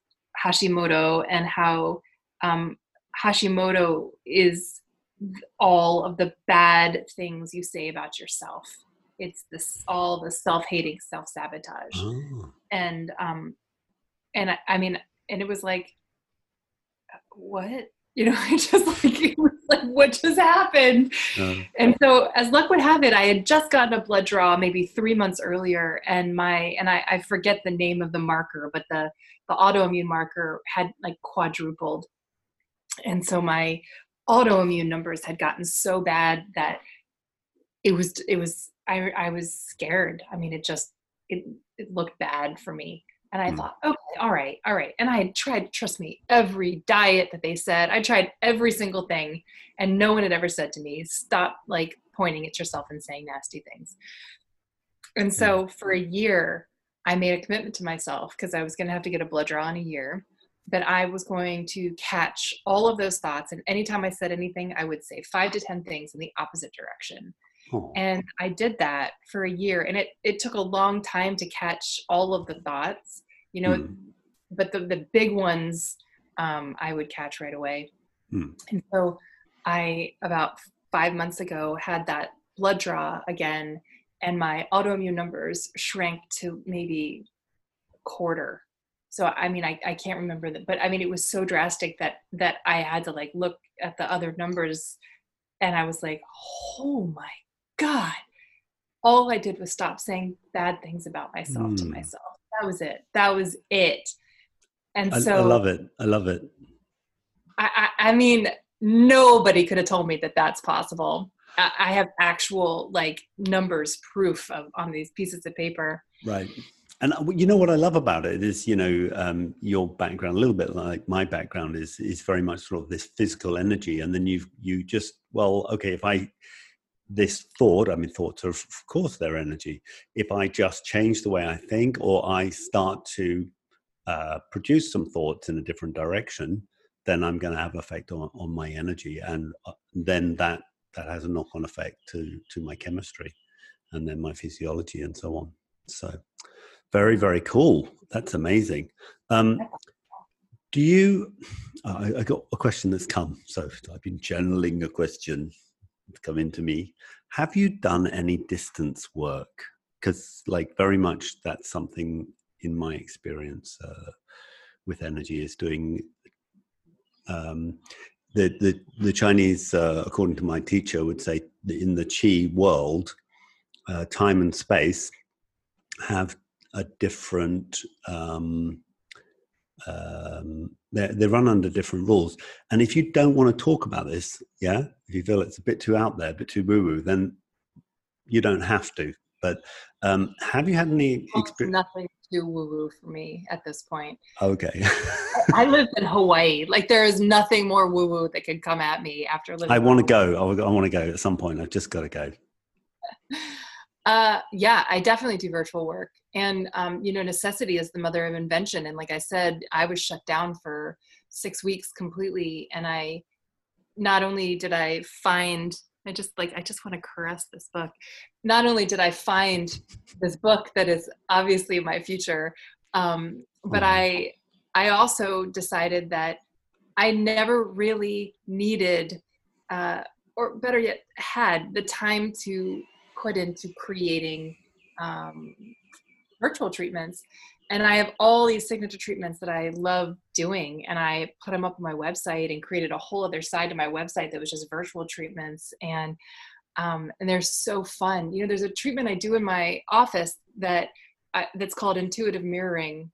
Hashimoto and how um, Hashimoto is all of the bad things you say about yourself it's this all the self-hating self-sabotage oh. and um and I, I mean and it was like what *laughs* You know, I just like, like what just happened? Uh, and so, as luck would have it, I had just gotten a blood draw maybe three months earlier, and my and I, I forget the name of the marker, but the the autoimmune marker had like quadrupled, and so my autoimmune numbers had gotten so bad that it was it was I I was scared. I mean, it just it it looked bad for me. And I mm. thought, okay, all right, all right. And I had tried, trust me, every diet that they said. I tried every single thing, and no one had ever said to me, stop like pointing at yourself and saying nasty things. And so for a year, I made a commitment to myself because I was going to have to get a blood draw in a year that I was going to catch all of those thoughts. And anytime I said anything, I would say five to 10 things in the opposite direction. And I did that for a year. And it, it took a long time to catch all of the thoughts you know mm. but the, the big ones um, i would catch right away mm. and so i about five months ago had that blood draw again and my autoimmune numbers shrank to maybe a quarter so i mean I, I can't remember that but i mean it was so drastic that that i had to like look at the other numbers and i was like oh my god all i did was stop saying bad things about myself mm. to myself that was it. That was it. And I, so I love it. I love it. I, I, I mean, nobody could have told me that that's possible. I, I have actual like numbers proof of on these pieces of paper. Right. And uh, you know what I love about it is, you know, um, your background a little bit like my background is is very much sort of this physical energy, and then you've you just well, okay, if I this thought i mean thoughts are of course their energy. If i just change the way i think or i start to uh, produce some thoughts in a different direction then i'm going to have effect on, on my energy and uh, then that that has a knock-on effect to to my chemistry and then my physiology and so on. So very very cool. That's amazing. Um, do you I, I got a question that's come so i've been channeling a question come into me. Have you done any distance work? Because, like, very much that's something in my experience uh, with energy is doing. Um, the, the, the Chinese, uh, according to my teacher, would say in the Qi world, uh, time and space have a different um, um, they they run under different rules. And if you don't want to talk about this, yeah, if you feel it's a bit too out there, a bit too woo woo, then you don't have to. But um, have you had any experience? Nothing too woo woo for me at this point. Okay. I live in Hawaii. Like there is nothing more woo woo that can come at me after living. I want to go. I want to go at some point. I've just got to go. *laughs* Uh, yeah, I definitely do virtual work. And, um, you know, necessity is the mother of invention. And like I said, I was shut down for six weeks completely. And I, not only did I find, I just like, I just want to caress this book. Not only did I find this book that is obviously my future, um, but mm-hmm. I, I also decided that I never really needed, uh, or better yet, had the time to put into creating um, virtual treatments. And I have all these signature treatments that I love doing. And I put them up on my website and created a whole other side to my website that was just virtual treatments. And um, and they're so fun. You know, there's a treatment I do in my office that that's called intuitive mirroring,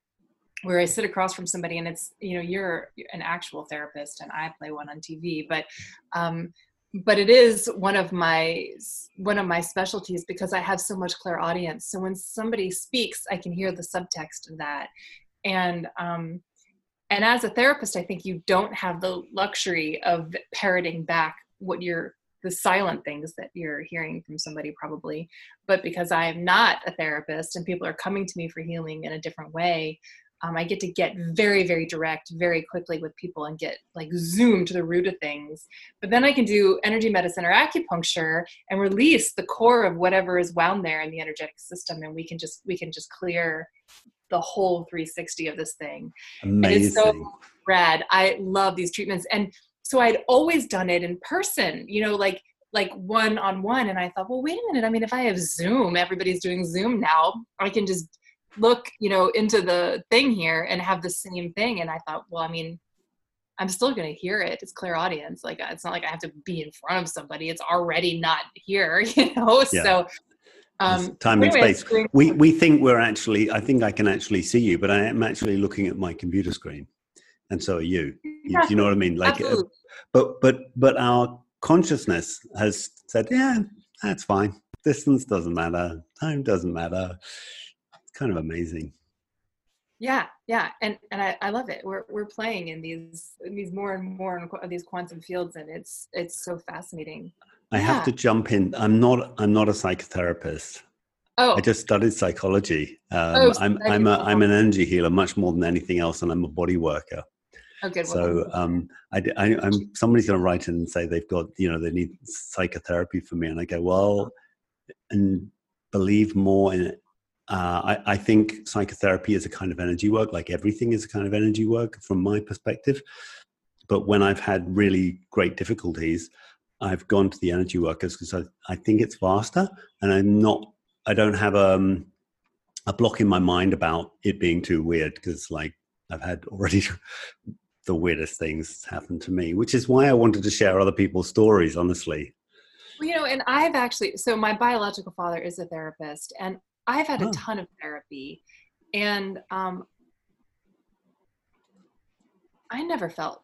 where I sit across from somebody and it's you know you're an actual therapist and I play one on TV, but um, but it is one of my one of my specialties because i have so much clairaudience so when somebody speaks i can hear the subtext of that. And um and as a therapist i think you don't have the luxury of parroting back what you're the silent things that you're hearing from somebody probably. But because i am not a therapist and people are coming to me for healing in a different way um, I get to get very, very direct very quickly with people and get like zoom to the root of things. But then I can do energy medicine or acupuncture and release the core of whatever is wound there in the energetic system, and we can just we can just clear the whole 360 of this thing. Amazing. And it's so rad. I love these treatments, and so I'd always done it in person. You know, like like one on one and i thought well wait a minute i mean if i have zoom everybody's doing zoom now i can just look you know into the thing here and have the same thing and i thought well i mean I'm still going to hear it. It's clairaudience Like it's not like I have to be in front of somebody. It's already not here, *laughs* you know. Yeah. So um, time and space. We we think we're actually. I think I can actually see you, but I am actually looking at my computer screen, and so are you. You, you know what I mean? Like, uh, but but but our consciousness has said, yeah, that's fine. Distance doesn't matter. Time doesn't matter. Kind of amazing. Yeah yeah and and I, I love it. We're, we're playing in these in these more and more of these quantum fields and it's it's so fascinating. I yeah. have to jump in. I'm not i'm not a psychotherapist. Oh. I just studied psychology. Um, oh, i'm i'm a, i'm an energy healer much more than anything else and i'm a body worker. Okay. So um, I, I, am somebody's going to write in and say they've got, you know, they need psychotherapy for me, and I go, well, and believe more in uh, I, I, think psychotherapy is a kind of energy work, like everything is a kind of energy work from my perspective. But when I've had really great difficulties, I've gone to the energy workers because I, I think it's faster and I'm not, I don't have um, a block in my mind about it being too weird because, like, I've had already *laughs* the weirdest things happen to me, which is why I wanted to share other people's stories, honestly. Well, you know, and I've actually, so my biological father is a therapist, and I've had a ton of therapy, and um, I never felt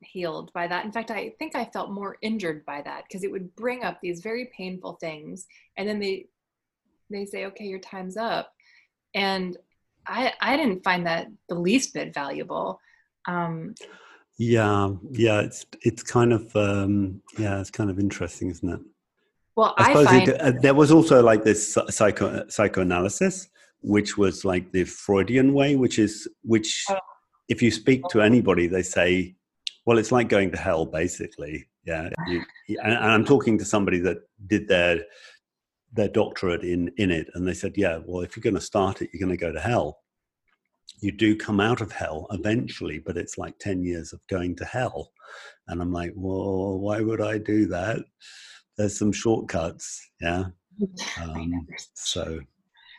healed by that. In fact, I think I felt more injured by that because it would bring up these very painful things, and then they they say, "Okay, your time's up," and I I didn't find that the least bit valuable. Um, yeah, yeah, it's it's kind of um, yeah, it's kind of interesting, isn't it? Well, I, I suppose find- it, uh, there was also like this psycho psychoanalysis, which was like the Freudian way, which is which, oh. if you speak to anybody, they say, "Well, it's like going to hell, basically." Yeah, you, and, and I'm talking to somebody that did their their doctorate in in it, and they said, "Yeah, well, if you're going to start it, you're going to go to hell." You do come out of hell eventually, but it's like 10 years of going to hell. And I'm like, well, why would I do that? There's some shortcuts. Yeah. *laughs* Um, so.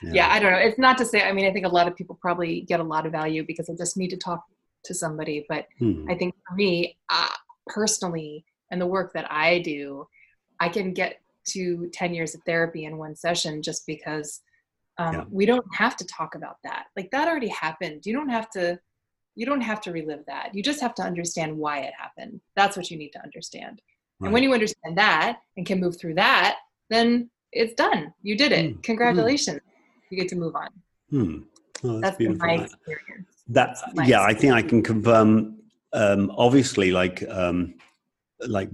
Yeah. yeah, I don't know. It's not to say. I mean, I think a lot of people probably get a lot of value because they just need to talk to somebody. But hmm. I think for me uh, personally, and the work that I do, I can get to 10 years of therapy in one session just because um, yeah. we don't have to talk about that. Like that already happened. You don't have to. You don't have to relive that. You just have to understand why it happened. That's what you need to understand. Right. And when you understand that and can move through that, then it's done. You did it. Mm. Congratulations. Mm. You get to move on. Hmm. Oh, that's, my experience. That's, that's yeah. Experience. I think I can confirm. Um, obviously, like um, like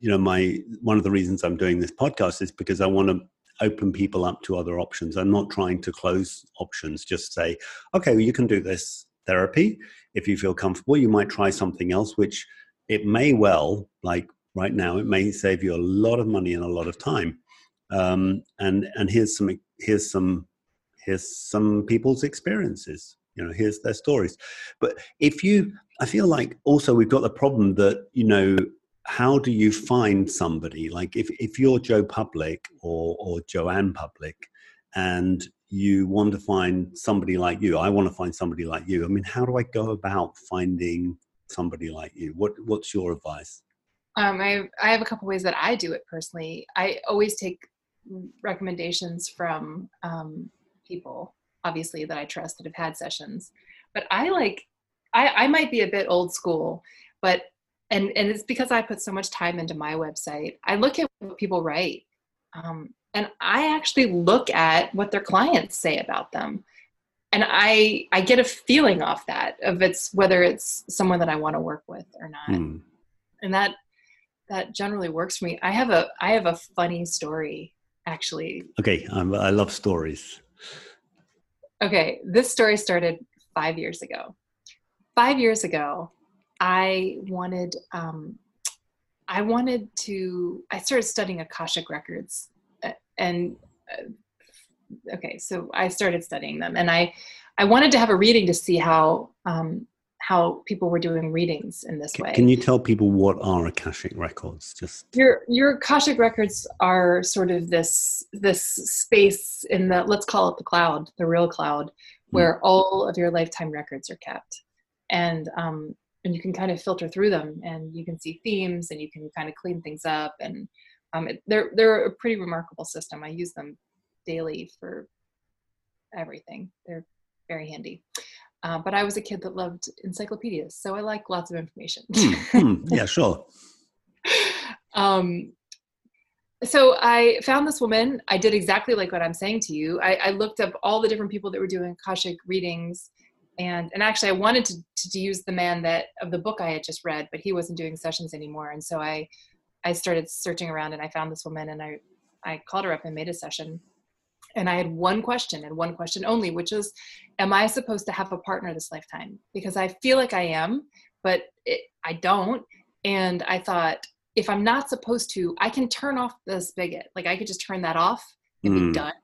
you know, my one of the reasons I'm doing this podcast is because I want to open people up to other options. I'm not trying to close options. Just say, okay, well, you can do this therapy if you feel comfortable. You might try something else, which it may well like right now. It may save you a lot of money and a lot of time. Um, and and here's some here's some here's some people's experiences. You know, here's their stories. But if you, I feel like also we've got the problem that you know how do you find somebody like if, if you're joe public or, or joanne public and you want to find somebody like you i want to find somebody like you i mean how do i go about finding somebody like you what what's your advice um, I, I have a couple ways that I do it personally. I always take recommendations from um, people, obviously, that I trust that have had sessions. But I like, I, I might be a bit old school, but, and, and it's because I put so much time into my website. I look at what people write. Um, and I actually look at what their clients say about them. And I, I get a feeling off that of it's whether it's someone that I want to work with or not. Mm. And that that generally works for me. I have a I have a funny story actually. Okay, um, I love stories. Okay, this story started five years ago. Five years ago, I wanted um, I wanted to. I started studying akashic records, uh, and uh, okay, so I started studying them, and I I wanted to have a reading to see how um, how people were doing readings in this way. Can you tell people what are akashic records? Just your your akashic records are sort of this this space in the let's call it the cloud, the real cloud, hmm. where mm. all of your lifetime records are kept, and um, and you can kind of filter through them and you can see themes and you can kind of clean things up and um, it, they're they're a pretty remarkable system i use them daily for everything they're very handy uh, but i was a kid that loved encyclopedias so i like lots of information mm, yeah *laughs* sure um, so I found this woman. I did exactly like what I'm saying to you. I, I, looked up all the different people that were doing Akashic readings and and actually i wanted to, to use the man that of the book i had just read but he wasn't doing sessions anymore and so i i started searching around and i found this woman and i i called her up and made a session and i had one question and one question only which is am i supposed to have a partner this lifetime because i feel like i am but it, i don't and i thought if i'm not supposed to i can turn off the spigot like i could just turn that off and mm. be done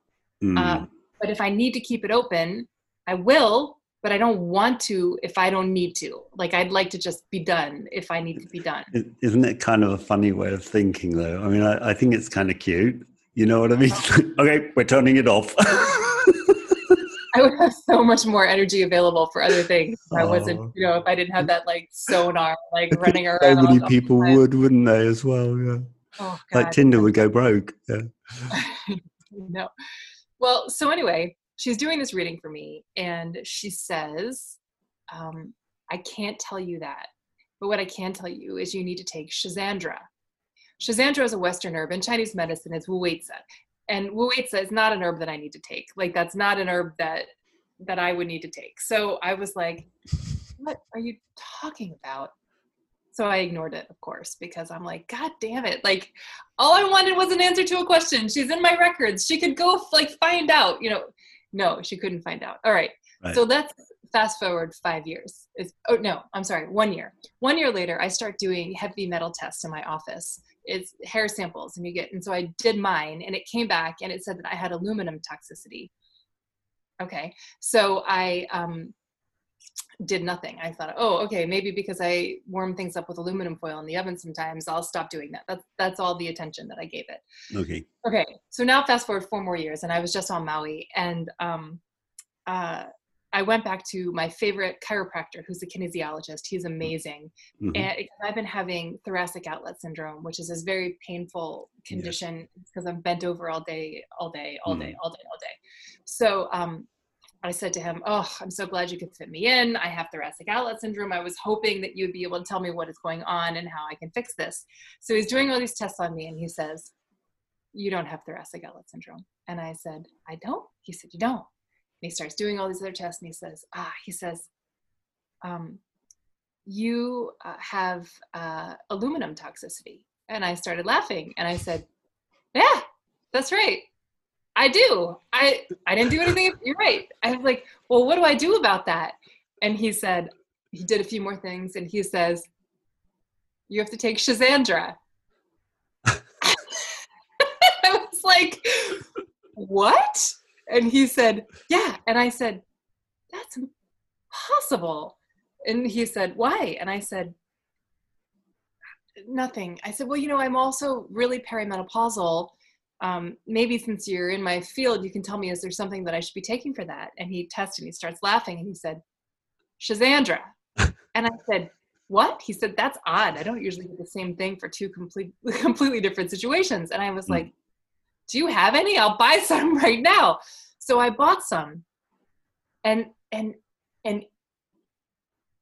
mm. Um, but if i need to keep it open i will but I don't want to if I don't need to. Like I'd like to just be done if I need to be done. Isn't it kind of a funny way of thinking though? I mean, I, I think it's kind of cute. You know what I mean? *laughs* okay, we're turning it off. *laughs* I would have so much more energy available for other things. If I wasn't, oh. you know, if I didn't have that like sonar, like *laughs* running around. So many people would, wouldn't they, as well? Yeah. Oh, God. Like Tinder would go broke. Yeah. no. Well, so anyway, she's doing this reading for me and she says um, i can't tell you that but what i can tell you is you need to take Schisandra. Schisandra is a western herb and chinese medicine is wu and wu is not an herb that i need to take like that's not an herb that that i would need to take so i was like what are you talking about so I ignored it, of course, because I'm like, God damn it. Like, all I wanted was an answer to a question. She's in my records. She could go, like, find out, you know. No, she couldn't find out. All right. right. So let's fast forward five years. It's, oh, no, I'm sorry, one year. One year later, I start doing heavy metal tests in my office. It's hair samples, and you get, and so I did mine, and it came back and it said that I had aluminum toxicity. Okay. So I, um, did nothing. I thought, oh, okay, maybe because I warm things up with aluminum foil in the oven sometimes, I'll stop doing that. That's that's all the attention that I gave it. Okay. Okay. So now fast forward four more years, and I was just on Maui, and um, uh, I went back to my favorite chiropractor, who's a kinesiologist. He's amazing, mm-hmm. and I've been having thoracic outlet syndrome, which is this very painful condition because yes. I'm bent over all day, all day, all mm. day, all day, all day. So um, I said to him, Oh, I'm so glad you could fit me in. I have thoracic outlet syndrome. I was hoping that you'd be able to tell me what is going on and how I can fix this. So he's doing all these tests on me and he says, You don't have thoracic outlet syndrome. And I said, I don't. He said, You don't. And he starts doing all these other tests and he says, Ah, he says, um, You uh, have uh, aluminum toxicity. And I started laughing and I said, Yeah, that's right. I do. I I didn't do anything. *laughs* You're right. I was like, well, what do I do about that? And he said, he did a few more things, and he says, you have to take Schisandra. *laughs* *laughs* I was like, what? And he said, yeah. And I said, that's impossible. And he said, why? And I said, nothing. I said, well, you know, I'm also really perimenopausal um, maybe since you're in my field, you can tell me, is there something that I should be taking for that? And he tested and he starts laughing and he said, Schisandra. *laughs* and I said, what? He said, that's odd. I don't usually get the same thing for two complete, *laughs* completely different situations. And I was mm. like, do you have any? I'll buy *laughs* some right now. So I bought some and, and, and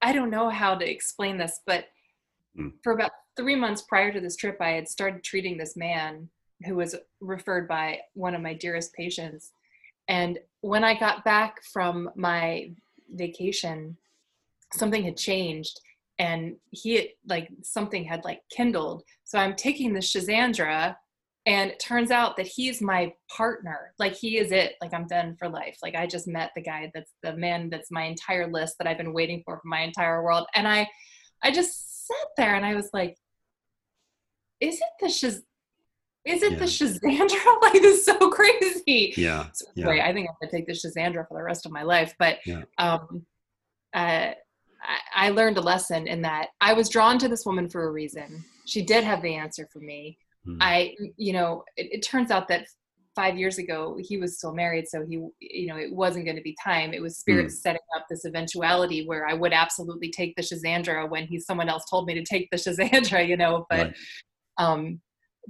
I don't know how to explain this, but mm. for about three months prior to this trip, I had started treating this man who was referred by one of my dearest patients. And when I got back from my vacation, something had changed and he had, like something had like kindled. So I'm taking the Schisandra and it turns out that he's my partner. Like he is it. Like I'm done for life. Like I just met the guy that's the man that's my entire list that I've been waiting for for my entire world. And I I just sat there and I was like, is it the Shiz is it yeah. the Schisandra? *laughs* like this is so crazy. Yeah. So, yeah. I think I'm gonna take the Schisandra for the rest of my life. But yeah. um uh I, I learned a lesson in that I was drawn to this woman for a reason. She did have the answer for me. Mm. I, you know, it, it turns out that five years ago he was still married so he you know it wasn't going to be time it was spirit mm. setting up this eventuality where i would absolutely take the schisandra when he someone else told me to take the *laughs* schisandra you know but right. um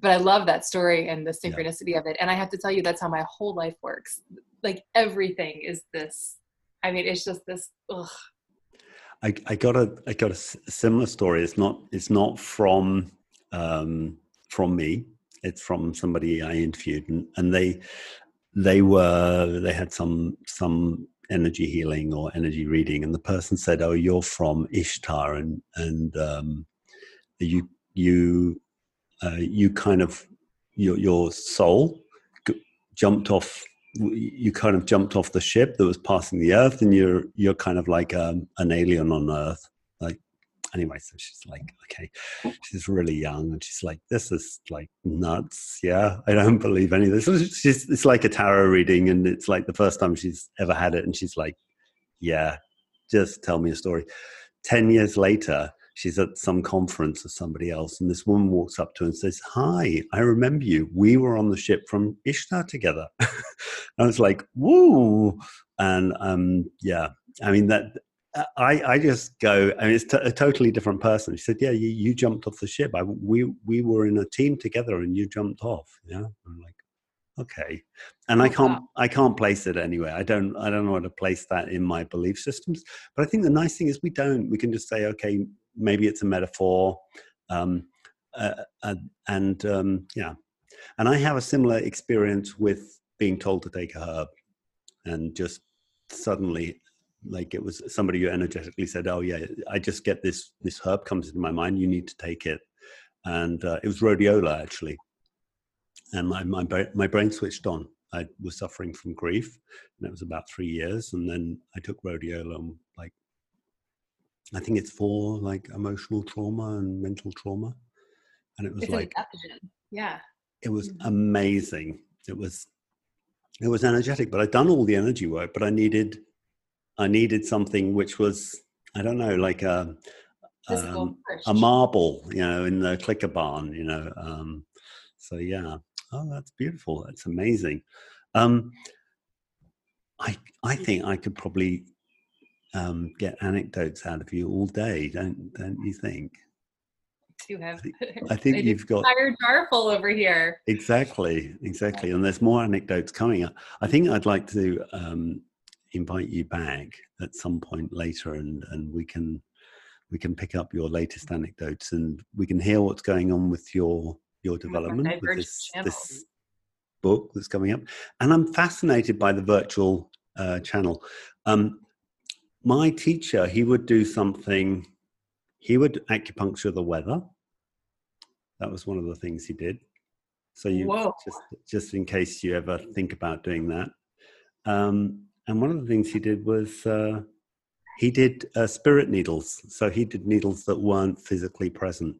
but i love that story and the synchronicity yeah. of it and i have to tell you that's how my whole life works like everything is this i mean it's just this ugh. I, I got a I got a similar story. It's not it's not from um, from me, it's from somebody I interviewed, and, and they they were they had some some energy healing or energy reading, and the person said, "Oh, you're from Ishtar, and and um, you you uh, you kind of your your soul jumped off." You kind of jumped off the ship that was passing the Earth, and you're you're kind of like um, an alien on Earth, anyway, so she's like, okay, she's really young, and she's like, this is like nuts. Yeah, I don't believe any of this. She's, it's like a tarot reading, and it's like the first time she's ever had it, and she's like, yeah, just tell me a story. Ten years later, she's at some conference of somebody else, and this woman walks up to her and says, "Hi, I remember you. We were on the ship from Ishtar together." *laughs* I was like, "Woo!" And um, yeah, I mean that I, I just go, I mean, it's t- a totally different person. She said, "Yeah, you, you jumped off the ship. I, we we were in a team together, and you jumped off." Yeah, I'm like, okay, and I oh, can't I can't place it anywhere. I don't I don't know how to place that in my belief systems. But I think the nice thing is we don't. We can just say, okay, maybe it's a metaphor, um, uh, uh, and um, yeah. And I have a similar experience with being told to take a herb, and just suddenly like it was somebody who energetically said oh yeah i just get this this herb comes into my mind you need to take it. And uh, it was rhodiola actually. And my, my my brain switched on. I was suffering from grief and it was about three years and then i took rhodiola and like i think it's for like emotional trauma and mental trauma. And it was it's like yeah. it was mm-hmm. amazing. It was it was energetic but i'd done all the energy work but i needed I needed something which was I don't know like a um, a marble, you know, in the clicker barn, you know. Um, so yeah, oh, that's beautiful. That's amazing. Um, I I think I could probably um, get anecdotes out of you all day. Don't don't you think? You have. I think, *laughs* I think you've got entire jar full over here. Exactly, exactly, and there's more anecdotes coming up. I think I'd like to um, invite you back at some point later and and we can we can pick up your latest anecdotes and we can hear what's going on with your your development with this, this book that's coming up. And i'm fascinated by the virtual uh, channel. Um, my teacher he would do something he would acupuncture the weather. That was one of the things he did. So you Whoa. just just in case you ever think about doing that. Um, and one of the things he did was uh, he did uh, spirit needles. So he did needles that weren't physically present.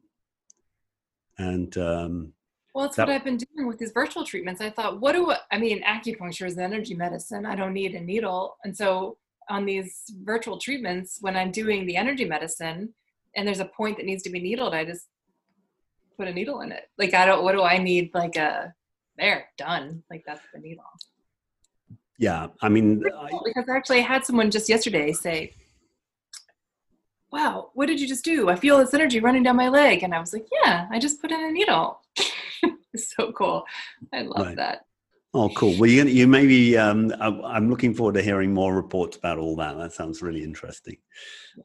And um, well, that's that, what I've been doing with these virtual treatments. I thought, what do I, I mean? Acupuncture is energy medicine. I don't need a needle. And so on these virtual treatments, when I'm doing the energy medicine and there's a point that needs to be needled, I just put a needle in it. Like, I don't, what do I need? Like a, there, done. Like that's the needle. Yeah, I mean, because actually, I had someone just yesterday say, "Wow, what did you just do? I feel this energy running down my leg," and I was like, "Yeah, I just put in a needle." *laughs* it's so cool. I love right. that. Oh, cool. Well, you, you maybe, um, I, am looking forward to hearing more reports about all that. That sounds really interesting.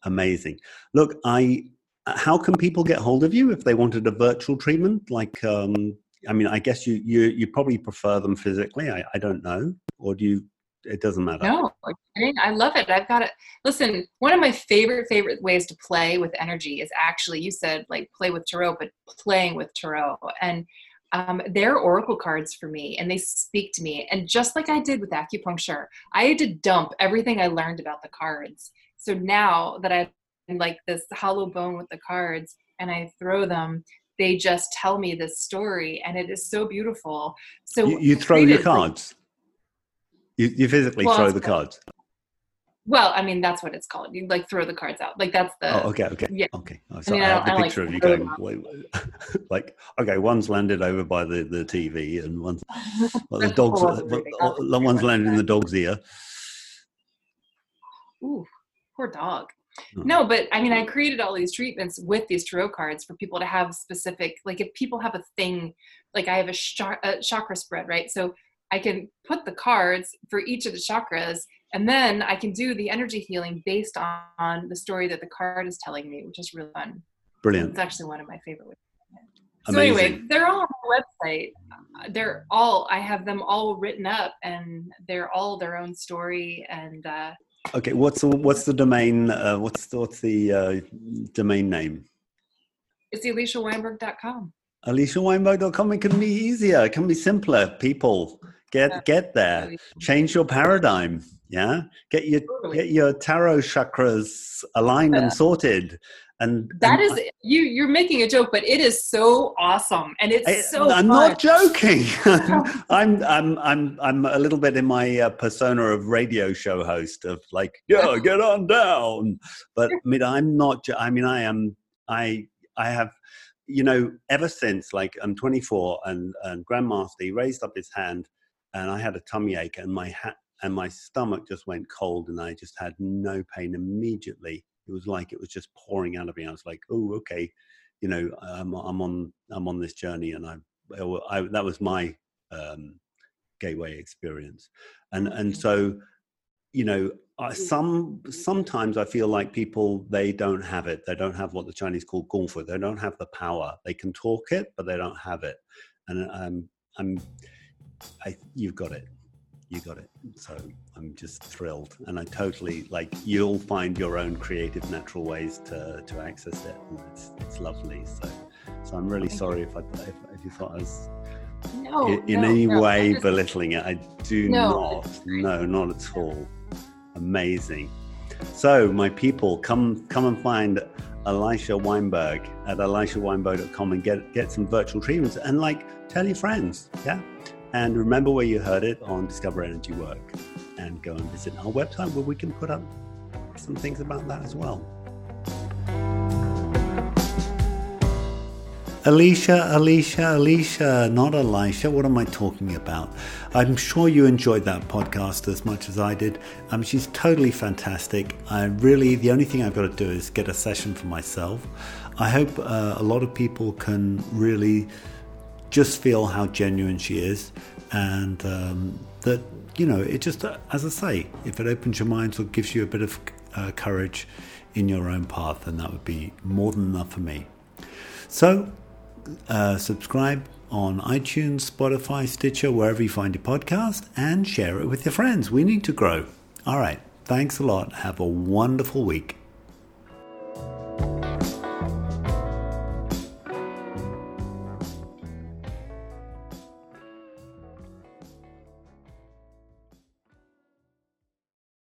Amazing. Look, I, how can people get hold of you if they wanted a virtual treatment? Like, um, I mean, I guess you, you, you probably prefer them physically. I, I don't know or do you it doesn't matter no i love it i've got it listen one of my favorite favorite ways to play with energy is actually you said like play with tarot but playing with tarot and um, they're oracle cards for me and they speak to me and just like i did with acupuncture i had to dump everything i learned about the cards so now that i like this hollow bone with the cards and i throw them they just tell me this story and it is so beautiful so you, you throw your cards you, you physically well, throw the cards. Well, I mean, that's what it's called. You like throw the cards out. Like that's the. Oh, okay, okay, yeah. okay. Oh, so I, mean, I, I have the picture like, of you going, wait, *laughs* like, okay, one's landed over by the, the TV, and one's *laughs* well, the dog's uh, well, one's landed in the dog's ear. Ooh, poor dog. Oh. No, but I mean, I created all these treatments with these tarot cards for people to have specific, like if people have a thing, like I have a, sh- a chakra spread, right? So I can put the cards for each of the chakras and then I can do the energy healing based on, on the story that the card is telling me, which is really fun. Brilliant. It's actually one of my favorite ways. So anyway, they're all on the website. They're all I have them all written up, and they're all their own story. And uh, okay, what's the what's the domain? Uh, what's the, what's the uh, domain name? It's aliciaweinberg.com. AliciaWeinberg.com. It can be easier. It can be simpler. People get get there. Change your paradigm. Yeah, get your totally. get your tarot chakras aligned yeah. and sorted. And that and is I, you. You're making a joke, but it is so awesome, and it's I, so. I'm fun. not joking. *laughs* *laughs* I'm I'm I'm I'm a little bit in my uh, persona of radio show host of like, yeah, *laughs* get on down. But I mean, I'm not. I mean, I am. I I have you know, ever since like I'm 24 and, and Grandmaster, he raised up his hand and I had a tummy ache and my hat and my stomach just went cold and I just had no pain immediately. It was like it was just pouring out of me. I was like, oh, okay, you know, I'm, I'm on I'm on this journey, and I, I that was my um, gateway experience, and and so, you know, I, some sometimes I feel like people they don't have it. They don't have what the Chinese call gongfu. They don't have the power. They can talk it, but they don't have it. And um, I'm, I, you've got it you got it. So I'm just thrilled, and I totally like. You'll find your own creative, natural ways to to access it, and it's it's lovely. So, so I'm really sorry if I if, if you thought I was no, in, in no, any no. way just, belittling it. I do no. not. No, not at all. Amazing. So, my people, come come and find Elisha Weinberg at elishaweinberg.com and get get some virtual treatments and like tell your friends. Yeah. And remember where you heard it on Discover Energy Work and go and visit our website where we can put up some things about that as well. Alicia, Alicia, Alicia, not Elisha. What am I talking about? I'm sure you enjoyed that podcast as much as I did. Um, she's totally fantastic. I really, the only thing I've got to do is get a session for myself. I hope uh, a lot of people can really just feel how genuine she is, and um, that you know it just as I say, if it opens your mind or gives you a bit of uh, courage in your own path, then that would be more than enough for me. So, uh, subscribe on iTunes, Spotify, Stitcher, wherever you find your podcast, and share it with your friends. We need to grow. All right. Thanks a lot. Have a wonderful week.